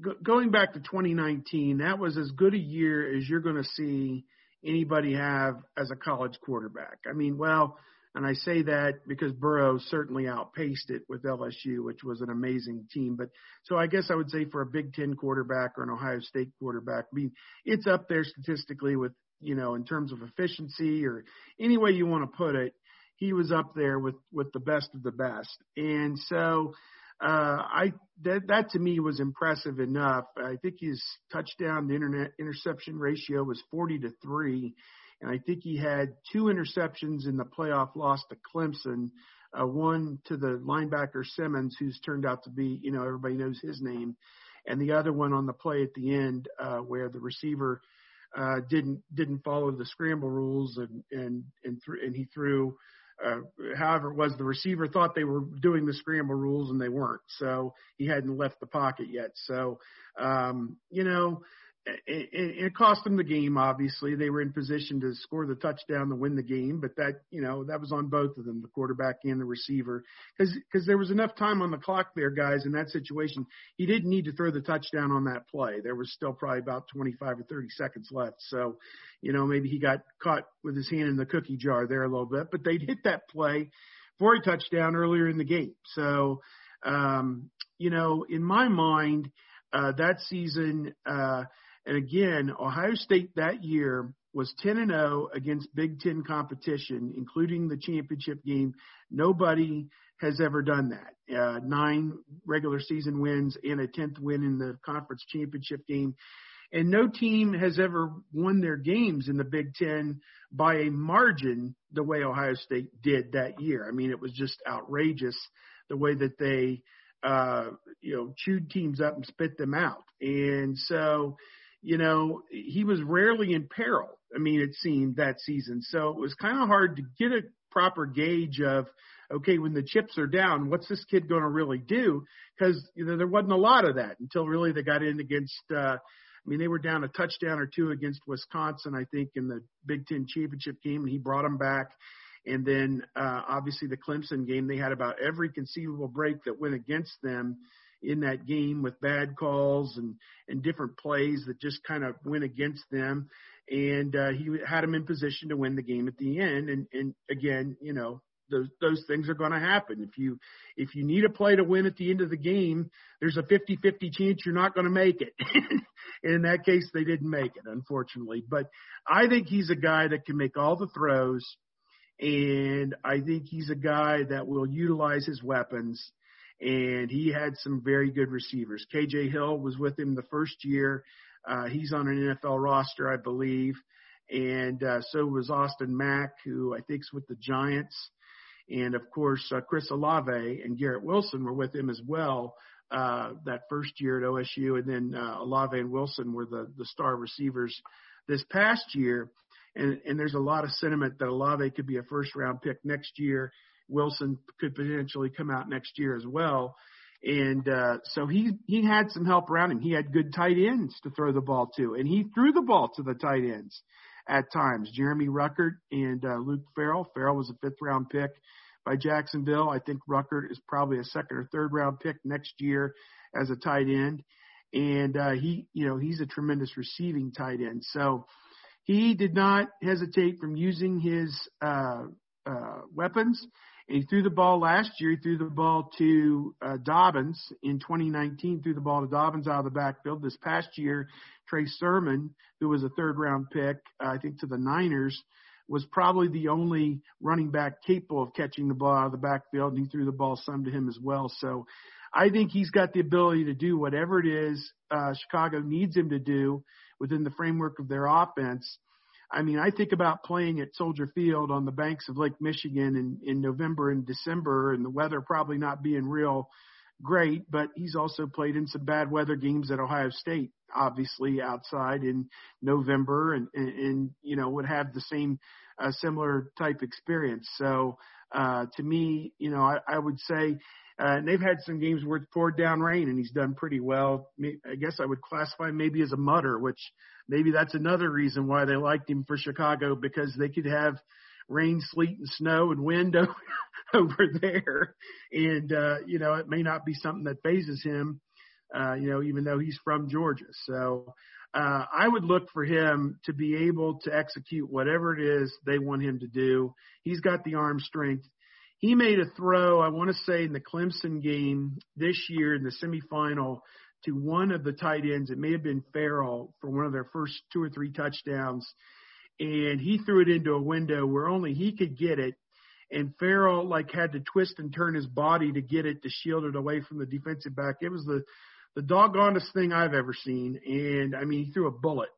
go, going back to 2019. That was as good a year as you're going to see anybody have as a college quarterback. I mean, well, and I say that because Burrow certainly outpaced it with LSU, which was an amazing team. But so I guess I would say for a Big Ten quarterback or an Ohio State quarterback, I mean, it's up there statistically with, you know, in terms of efficiency or any way you want to put it. He was up there with with the best of the best, and so uh, I that that to me was impressive enough. I think his touchdown to internet interception ratio was 40 to three and I think he had two interceptions in the playoff loss to Clemson. Uh, one to the linebacker Simmons, who's turned out to be, you know, everybody knows his name, and the other one on the play at the end uh, where the receiver uh, didn't didn't follow the scramble rules and and and, th- and he threw. Uh, however, it was the receiver thought they were doing the scramble rules and they weren't, so he hadn't left the pocket yet. So, um, you know, it, it cost them the game. Obviously, they were in position to score the touchdown to win the game, but that you know that was on both of them, the quarterback and the receiver, because because there was enough time on the clock there, guys. In that situation, he didn't need to throw the touchdown on that play. There was still probably about 25 or 30 seconds left, so you know maybe he got caught with his hand in the cookie jar there a little bit, but they'd hit that play for a touchdown earlier in the game. So um, you know, in my mind, uh, that season. Uh, and again, Ohio State that year was 10 and 0 against Big Ten competition, including the championship game. Nobody has ever done that. Uh, nine regular season wins and a 10th win in the conference championship game. And no team has ever won their games in the Big Ten by a margin the way Ohio State did that year. I mean, it was just outrageous the way that they, uh, you know, chewed teams up and spit them out. And so, you know, he was rarely in peril. I mean, it seemed that season. So it was kind of hard to get a proper gauge of, okay, when the chips are down, what's this kid going to really do? Because, you know, there wasn't a lot of that until really they got in against, uh, I mean, they were down a touchdown or two against Wisconsin, I think, in the Big Ten championship game, and he brought them back. And then, uh, obviously, the Clemson game, they had about every conceivable break that went against them in that game with bad calls and and different plays that just kind of went against them. And uh, he had him in position to win the game at the end. And and again, you know, those those things are going to happen. If you if you need a play to win at the end of the game, there's a 50-50 chance you're not going to make it. (laughs) and in that case, they didn't make it, unfortunately. But I think he's a guy that can make all the throws, and I think he's a guy that will utilize his weapons and he had some very good receivers. KJ Hill was with him the first year. Uh, he's on an NFL roster, I believe, and uh, so was Austin Mack, who I think is with the Giants, and of course uh, Chris Olave and Garrett Wilson were with him as well. Uh, that first year at OSU, and then uh, Olave and Wilson were the the star receivers this past year. And, and there's a lot of sentiment that Olave could be a first round pick next year. Wilson could potentially come out next year as well. And uh, so he he had some help around him. He had good tight ends to throw the ball to, and he threw the ball to the tight ends at times. Jeremy Ruckert and uh, Luke Farrell. Farrell was a fifth round pick by Jacksonville. I think Ruckert is probably a second or third round pick next year as a tight end. And uh, he, you know, he's a tremendous receiving tight end. So he did not hesitate from using his uh, uh, weapons and he threw the ball last year. He threw the ball to uh, Dobbins in 2019. Threw the ball to Dobbins out of the backfield. This past year, Trey Sermon, who was a third round pick, uh, I think to the Niners, was probably the only running back capable of catching the ball out of the backfield, and he threw the ball some to him as well. So I think he's got the ability to do whatever it is uh, Chicago needs him to do within the framework of their offense. I mean, I think about playing at Soldier Field on the banks of Lake Michigan in, in November and December, and the weather probably not being real great, but he's also played in some bad weather games at Ohio State, obviously outside in November, and, and, and you know would have the same uh, similar type experience. So uh, to me, you know, I, I would say. Uh, and they've had some games where it's poured down rain, and he's done pretty well. I guess I would classify maybe as a mudder, which maybe that's another reason why they liked him for Chicago because they could have rain, sleet, and snow and wind (laughs) over, over there, and uh, you know it may not be something that fazes him. Uh, you know, even though he's from Georgia, so uh, I would look for him to be able to execute whatever it is they want him to do. He's got the arm strength. He made a throw, I want to say, in the Clemson game this year in the semifinal to one of the tight ends. It may have been Farrell for one of their first two or three touchdowns. And he threw it into a window where only he could get it. And Farrell like had to twist and turn his body to get it to shield it away from the defensive back. It was the the doggonest thing I've ever seen. And I mean, he threw a bullet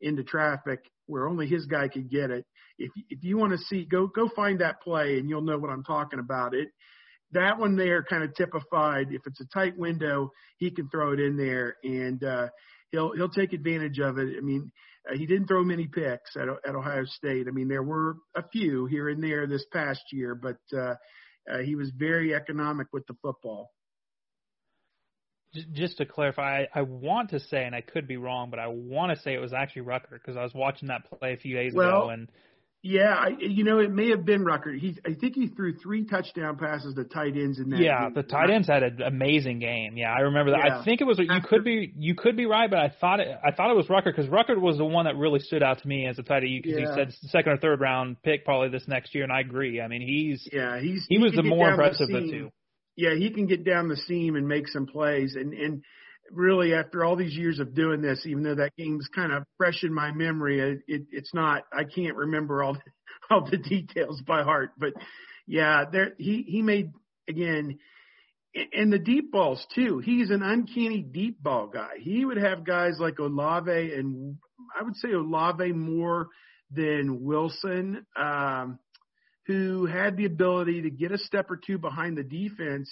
into traffic where only his guy could get it. If if you want to see, go go find that play and you'll know what I'm talking about. It that one there kind of typified. If it's a tight window, he can throw it in there and uh, he'll he'll take advantage of it. I mean, uh, he didn't throw many picks at at Ohio State. I mean, there were a few here and there this past year, but uh, uh, he was very economic with the football just to clarify, I, I want to say, and I could be wrong, but I want to say it was actually Ruckert because I was watching that play a few days well, ago, and yeah, I, you know, it may have been Ruckert. He, I think he threw three touchdown passes to tight ends in that. Yeah, game. the tight ends had an amazing game. Yeah, I remember that. Yeah. I think it was. You could be, you could be right, but I thought it. I thought it was Ruckert because Ruckert was the one that really stood out to me as a tight end because Yeah. he said second or third round pick probably this next year, and I agree. I mean, he's Yeah, he's he was the more impressive of the two. Yeah, he can get down the seam and make some plays. And and really, after all these years of doing this, even though that game's kind of fresh in my memory, it, it it's not. I can't remember all the, (laughs) all the details by heart. But yeah, there he he made again. And the deep balls too. He's an uncanny deep ball guy. He would have guys like Olave and I would say Olave more than Wilson. Um, who had the ability to get a step or two behind the defense.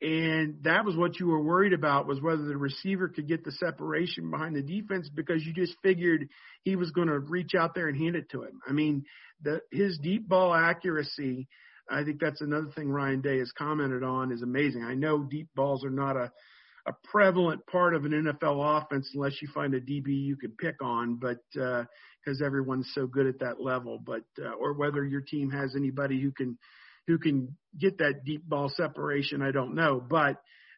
And that was what you were worried about was whether the receiver could get the separation behind the defense because you just figured he was going to reach out there and hand it to him. I mean, the, his deep ball accuracy, I think that's another thing Ryan Day has commented on is amazing. I know deep balls are not a, a prevalent part of an NFL offense unless you find a DB you could pick on, but uh, because everyone's so good at that level, but uh, or whether your team has anybody who can who can get that deep ball separation, I don't know. But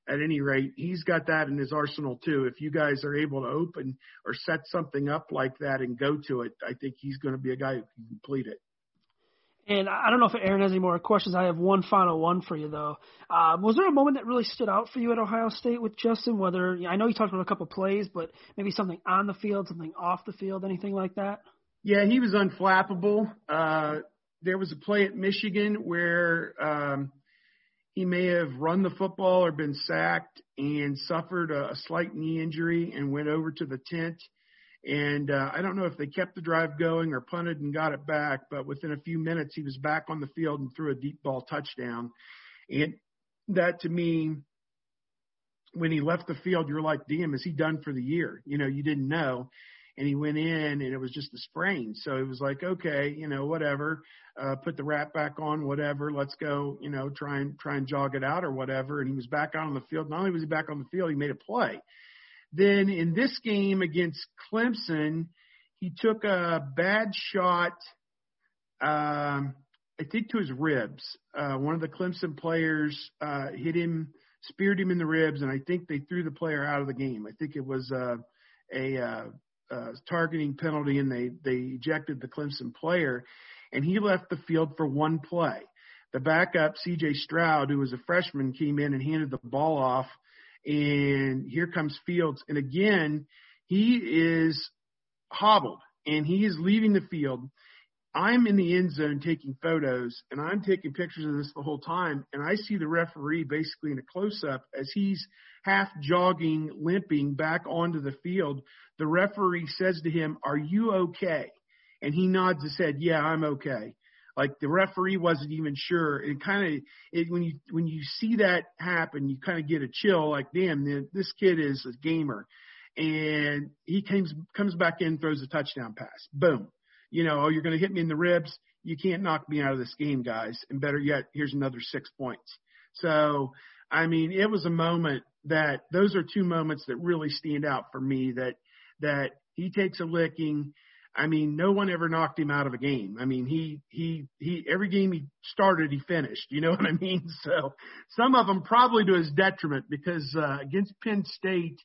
at any rate, he's got that in his arsenal too. If you guys are able to open or set something up like that and go to it, I think he's going to be a guy who can complete it. And I don't know if Aaron has any more questions. I have one final one for you though. Um, was there a moment that really stood out for you at Ohio State with Justin? Whether I know you talked about a couple plays, but maybe something on the field, something off the field, anything like that? Yeah, he was unflappable. Uh, there was a play at Michigan where um, he may have run the football or been sacked and suffered a, a slight knee injury and went over to the tent. And uh, I don't know if they kept the drive going or punted and got it back, but within a few minutes he was back on the field and threw a deep ball touchdown. And that to me, when he left the field, you're like, damn, is he done for the year? You know, you didn't know and he went in and it was just a sprain. So it was like, okay, you know, whatever, uh, put the wrap back on, whatever, let's go, you know, try and try and jog it out or whatever. And he was back out on the field. Not only was he back on the field, he made a play. Then in this game against Clemson, he took a bad shot, um, I think to his ribs. Uh, one of the Clemson players, uh, hit him, speared him in the ribs, and I think they threw the player out of the game. I think it was, uh, a, uh, uh, targeting penalty and they, they ejected the Clemson player and he left the field for one play. The backup, CJ Stroud, who was a freshman, came in and handed the ball off and here comes Fields. And again, he is hobbled and he is leaving the field. I'm in the end zone taking photos and I'm taking pictures of this the whole time. And I see the referee basically in a close up as he's half jogging, limping back onto the field. The referee says to him, Are you okay? And he nods and said, Yeah, I'm okay. Like the referee wasn't even sure. It kind of when you when you see that happen, you kind of get a chill. Like, damn, this kid is a gamer. And he comes comes back in, throws a touchdown pass. Boom. You know, oh, you're going to hit me in the ribs. You can't knock me out of this game, guys. And better yet, here's another six points. So, I mean, it was a moment that those are two moments that really stand out for me. That that he takes a licking. I mean, no one ever knocked him out of a game. I mean, he he he every game he started, he finished. You know (laughs) what I mean? So some of them probably to his detriment because uh, against Penn State,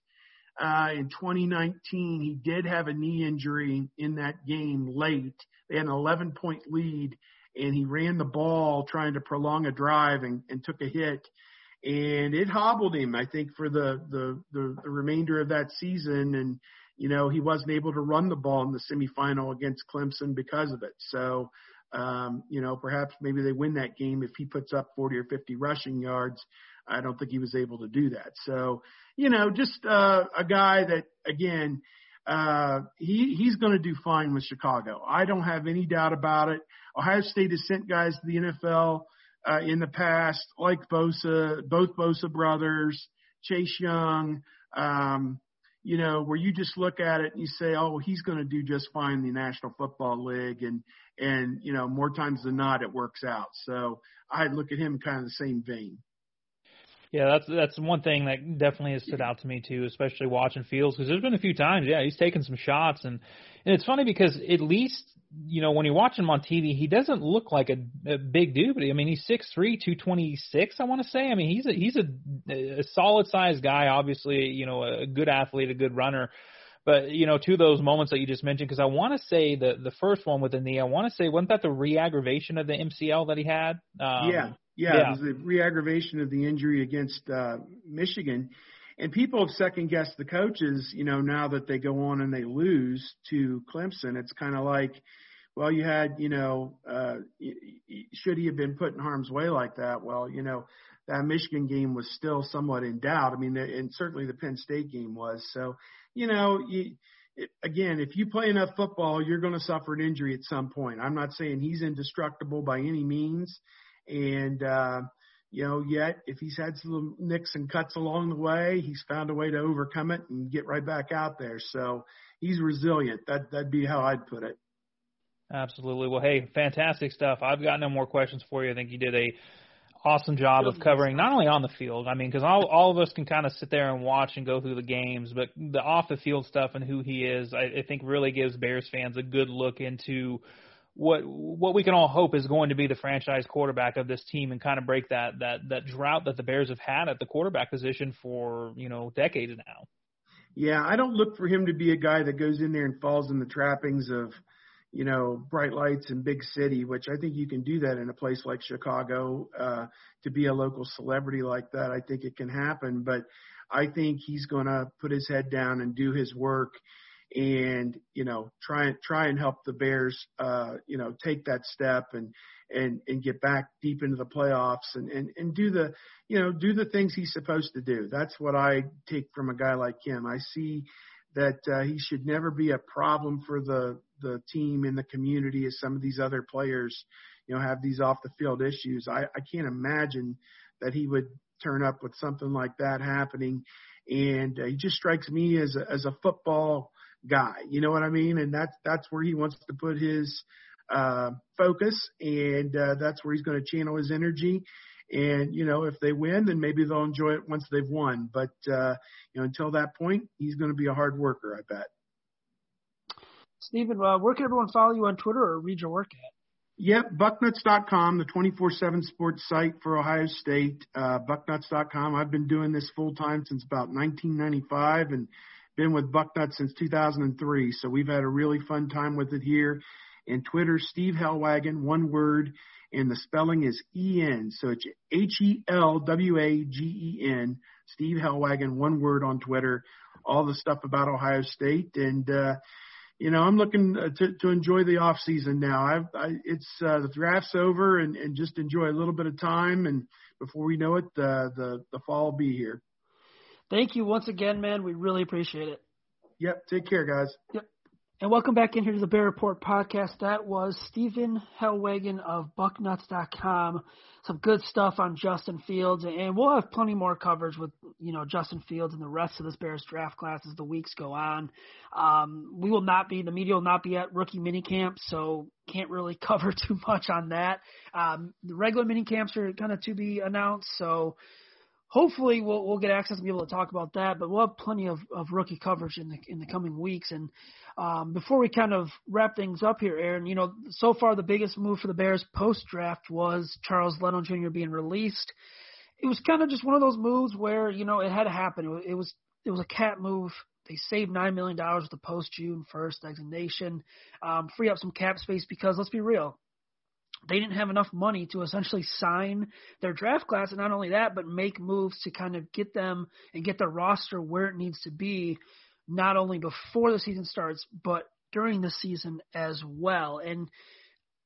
uh, in 2019, he did have a knee injury in that game late. They had an 11 point lead and he ran the ball trying to prolong a drive and, and took a hit and it hobbled him, I think, for the, the, the, the remainder of that season. And, you know, he wasn't able to run the ball in the semifinal against Clemson because of it. So, um, you know, perhaps maybe they win that game if he puts up 40 or 50 rushing yards. I don't think he was able to do that. So, you know, just uh, a guy that again, uh, he he's going to do fine with Chicago. I don't have any doubt about it. Ohio State has sent guys to the NFL uh, in the past, like Bosa, both Bosa brothers, Chase Young. Um, you know, where you just look at it and you say, oh, he's going to do just fine in the National Football League, and and you know, more times than not, it works out. So I look at him kind of the same vein. Yeah, that's that's one thing that definitely has stood out to me too, especially watching Fields because there's been a few times, yeah, he's taken some shots and and it's funny because at least you know when you watch him on TV, he doesn't look like a, a big dude, but I mean he's six three, two twenty six, I want to say. I mean he's a he's a, a solid sized guy, obviously, you know, a good athlete, a good runner. But you know, to those moments that you just mentioned, because I want to say the the first one with the knee, I want to say wasn't that the re-aggravation of the MCL that he had? Um, yeah, yeah, yeah, it was the re-aggravation of the injury against uh, Michigan. And people have second guessed the coaches, you know, now that they go on and they lose to Clemson. It's kind of like, well, you had, you know, uh, should he have been put in harm's way like that? Well, you know, that Michigan game was still somewhat in doubt. I mean, and certainly the Penn State game was. So, you know, you, it, again, if you play enough football, you're going to suffer an injury at some point. I'm not saying he's indestructible by any means. And, uh, you know, yet if he's had some nicks and cuts along the way, he's found a way to overcome it and get right back out there. So he's resilient. That, that'd be how I'd put it. Absolutely. Well, hey, fantastic stuff. I've got no more questions for you. I think you did a awesome job of covering not only on the field. I mean, because all all of us can kind of sit there and watch and go through the games, but the off the field stuff and who he is, I, I think really gives Bears fans a good look into what what we can all hope is going to be the franchise quarterback of this team and kind of break that that that drought that the Bears have had at the quarterback position for you know decades now. Yeah, I don't look for him to be a guy that goes in there and falls in the trappings of you know, bright lights and big city, which I think you can do that in a place like Chicago. Uh, to be a local celebrity like that, I think it can happen. But I think he's going to put his head down and do his work, and you know, try and try and help the Bears, uh, you know, take that step and and and get back deep into the playoffs and and and do the, you know, do the things he's supposed to do. That's what I take from a guy like him. I see that uh, he should never be a problem for the the team in the community as some of these other players, you know, have these off the field issues. I, I can't imagine that he would turn up with something like that happening. And uh, he just strikes me as a, as a football guy. You know what I mean? And that's that's where he wants to put his uh, focus, and uh, that's where he's going to channel his energy. And you know, if they win, then maybe they'll enjoy it once they've won. But uh, you know, until that point, he's going to be a hard worker, I bet. Stephen, uh, where can everyone follow you on Twitter or read your work at? Yep, bucknuts.com, the 24/7 sports site for Ohio State. Uh, bucknuts.com. I've been doing this full time since about 1995 and been with Bucknuts since 2003. So we've had a really fun time with it here. And Twitter, Steve Helwagen, one word and the spelling is E-N. So it's H-E-L-W-A-G-E-N. Steve Helwagen, one word on Twitter. All the stuff about Ohio State, and uh, you know I'm looking uh, to to enjoy the off season now. I've, I, it's uh, the draft's over, and and just enjoy a little bit of time, and before we know it, uh, the the fall will be here. Thank you once again, man. We really appreciate it. Yep. Take care, guys. Yep. And welcome back in here to the Bear Report podcast. That was Stephen Helwagen of Bucknuts.com. Some good stuff on Justin Fields, and we'll have plenty more coverage with you know Justin Fields and the rest of this Bears draft class as the weeks go on. Um, we will not be the media will not be at rookie minicamp, so can't really (laughs) cover too much on that. Um, the regular minicamps are kind of to be announced, so hopefully we'll we'll get access to be able to talk about that. But we'll have plenty of, of rookie coverage in the in the coming weeks. And um, before we kind of wrap things up here, Aaron, you know, so far the biggest move for the Bears post draft was Charles Leno Jr. being released. It was kind of just one of those moves where you know it had to happen. It was it was a cap move. They saved nine million dollars with the post June first designation, um, free up some cap space because let's be real, they didn't have enough money to essentially sign their draft class, and not only that, but make moves to kind of get them and get their roster where it needs to be, not only before the season starts, but during the season as well. And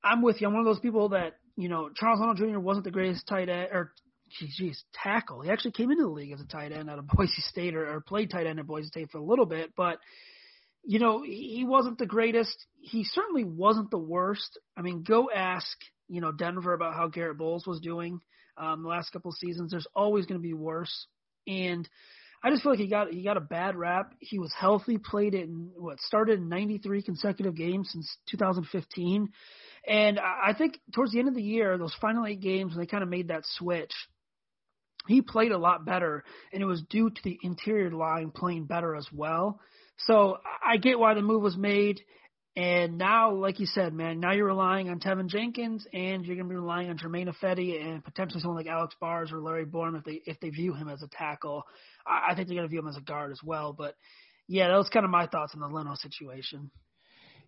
I'm with you. I'm one of those people that you know Charles Leno Jr. wasn't the greatest tight end or geez, geez tackle. He actually came into the league as a tight end out of (laughs) Boise State or, or played tight end at Boise State for a little bit, but you know, he wasn't the greatest. He certainly wasn't the worst. I mean, go ask, you know, Denver about how Garett Bolles was doing um, the last couple of seasons. There's always going to be worse. And I just feel like he got he got a bad rap. He was healthy, played in what started in 93 consecutive games since 2015, and I think towards the end of the year, those final eight games, when they kind of made that switch, he played a lot better, and it was due to the interior line playing better as well. So I get why the move was made. And now, like you said, man, now you're relying on Teven Jenkins, and you're to be relying on Germain Ifedi and potentially someone like Alex Bars or Larry Borom if they if they view him as a tackle. I, I think they're to view him as a guard as well. But yeah, that was kind of my thoughts on the Leno situation.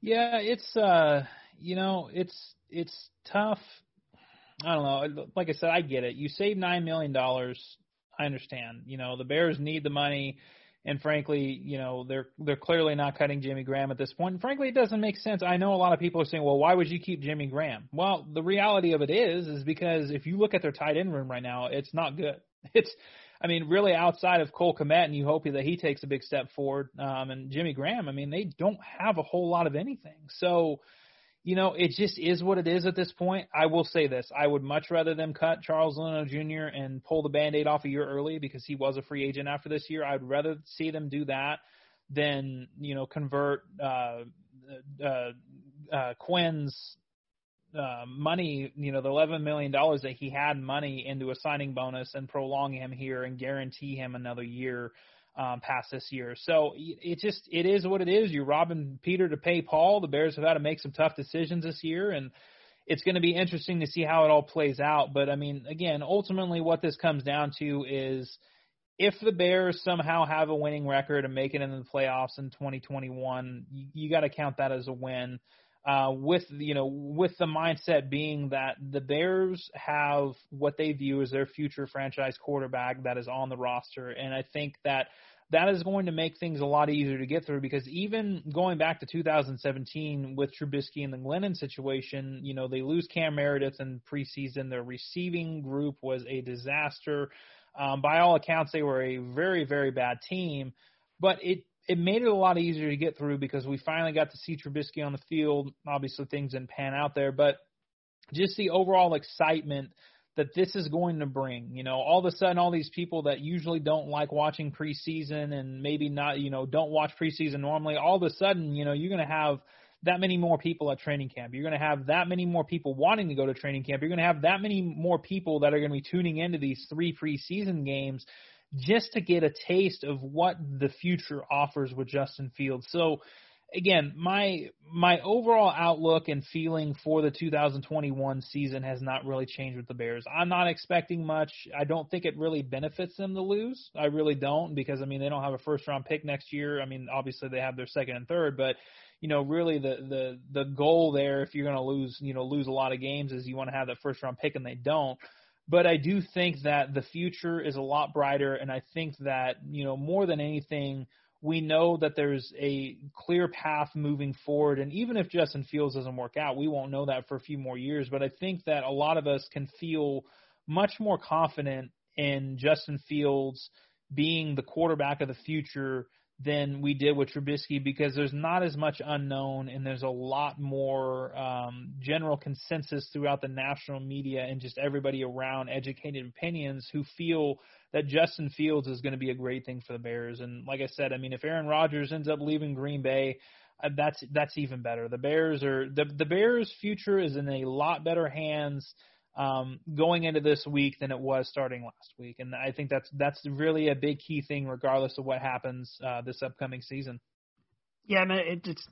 Yeah, it's uh, you know, it's it's tough. I don't know. Like I said, I get it. You save nine million dollars. I understand. You know, the Bears need the money. And frankly, you know, they're they're clearly not cutting Jimmy Graham at this point. And frankly, it doesn't make sense. I know a lot of people are saying, "Well, why would you keep Jimmy Graham?" Well, the reality of it is is because if you look at their tight end room right now, it's not good. (laughs) It's I mean, really outside of Cole Kmet, and you hope that he takes a big step forward, um, and Jimmy Graham, I mean, they don't have a whole lot of anything. So, you know, it just is what it is at this point. I will say this. I would much rather them cut Charles Leno Jr. and pull the band-aid off a year early because he was a free agent after this year. I'd rather see them do that than, you know, convert uh, uh, uh, Quinn's uh, money, you know, the eleven million dollars that he had money into a signing bonus and prolong him here and guarantee him another year um, past this year. So it just it is what it is. You're robbing Peter to pay Paul. The Bears have had to make some tough decisions this year, and it's going to be interesting to see how it all plays out. But I mean, again, ultimately, what this comes down to is if the Bears somehow have a winning record and make it into the playoffs in 2021, you, you got to count that as a win uh, with you know with the mindset being that the Bears have what they view as their future franchise quarterback that is on the roster, and I think that that is going to make things a lot easier to get through because even going back to 2017 with Trubisky and the Glennon situation, you know they lose Cam Meredith in preseason. Their receiving group was a disaster. Um, by all accounts, they were a very very bad team, but it it made it a lot easier to get through because we finally got to see Trubisky on the field. Obviously, things didn't pan out there, but just the overall excitement that this is going to bring. You know, all of a sudden, all these people that usually don't like watching preseason and maybe not, you know, don't watch preseason normally, all of a sudden, you know, you're going to have that many more people at training camp. You're going to have that many more people wanting to go to training camp. You're going to have that many more people that are going to be tuning into these three preseason games just to get a taste of what the future offers with Justin Fields. So again, my my overall outlook and feeling for the 2021 season has not really changed with the Bears. I'm not expecting much. I don't think it really benefits them to lose. I really don't because I mean they don't have a first round pick next year. I mean obviously they have their second and third, but you know really the the the goal there if you're going to lose, you know, lose a lot of games is you want to have that first round pick and they don't. But I do think that the future is a lot brighter, and I think that you know more than anything, we know that there's a clear path moving forward. And even if Justin Fields doesn't work out, we won't know that for a few more years. But I think that a lot of us can feel much more confident in Justin Fields being the quarterback of the future than we did with Trubisky because there's not as much unknown and there's a lot more um, general consensus throughout the national media and just everybody around educated opinions who feel that Justin Fields is going to be a great thing for the Bears. And like I said, I mean, if Aaron Rodgers ends up leaving Green Bay, uh, that's that's even better. The Bears are the the Bears' future is in a lot better hands um, going into this week than it was starting last week, and I think that's that's really a big key thing, regardless of what happens uh, this upcoming season. Yeah, man, it, it's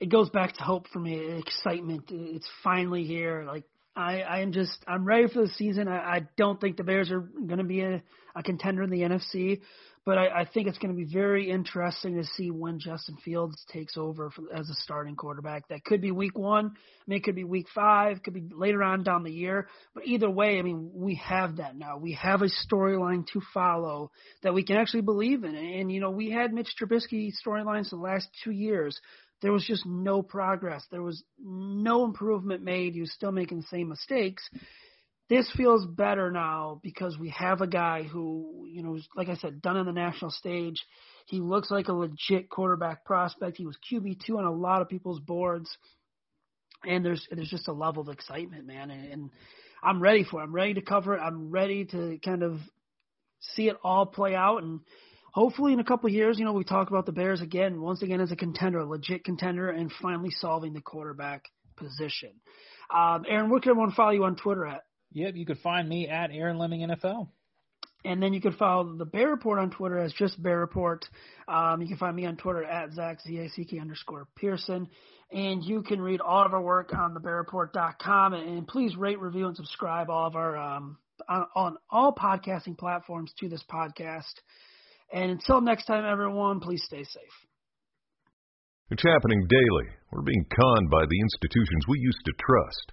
it goes back to hope for me, excitement. It's finally here. Like I, I am just I'm ready for the season. I, I don't think the Bears are going to be a, a contender in the NFC, But I, I think it's going to be very interesting to see when Justin Fields takes over for, as a starting quarterback. That could be week one. I mean, it could be week five. Could be later on down the year. But either way, I mean, we have that now. We have a storyline to follow that we can actually believe in. And, you know, we had Mitch Trubisky storylines the last two years. There was just no progress. There was no improvement made. He was still making the same mistakes this feels better now because we have a guy who, you know, like I said, done on the national stage. He looks like a legit quarterback prospect. He was QB two on a lot of people's boards, and there's there's just a level of excitement, man. And, and I'm ready for it. I'm ready to cover it. I'm ready to kind of see it all play out, and hopefully in a couple of years, you know, we talk about the Bears again, once again as a contender, a legit contender, and finally solving the quarterback position. Um, Aaron, where can everyone follow you on Twitter at? Yep, you could find me at Aaron Leming NFL. And then you can follow the Bear Report on Twitter as just Bear Report. Um, you can find me on Twitter at Zack, Z-A-C-K underscore Pearson. And you can read all of our work on thebearreport.com. And, and please rate, review, and subscribe all of our um, on, on all podcasting platforms to this podcast. And until next time, everyone, please stay safe. It's happening daily. We're being conned by the institutions we used to trust.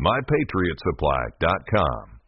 mypatriotsupply.com.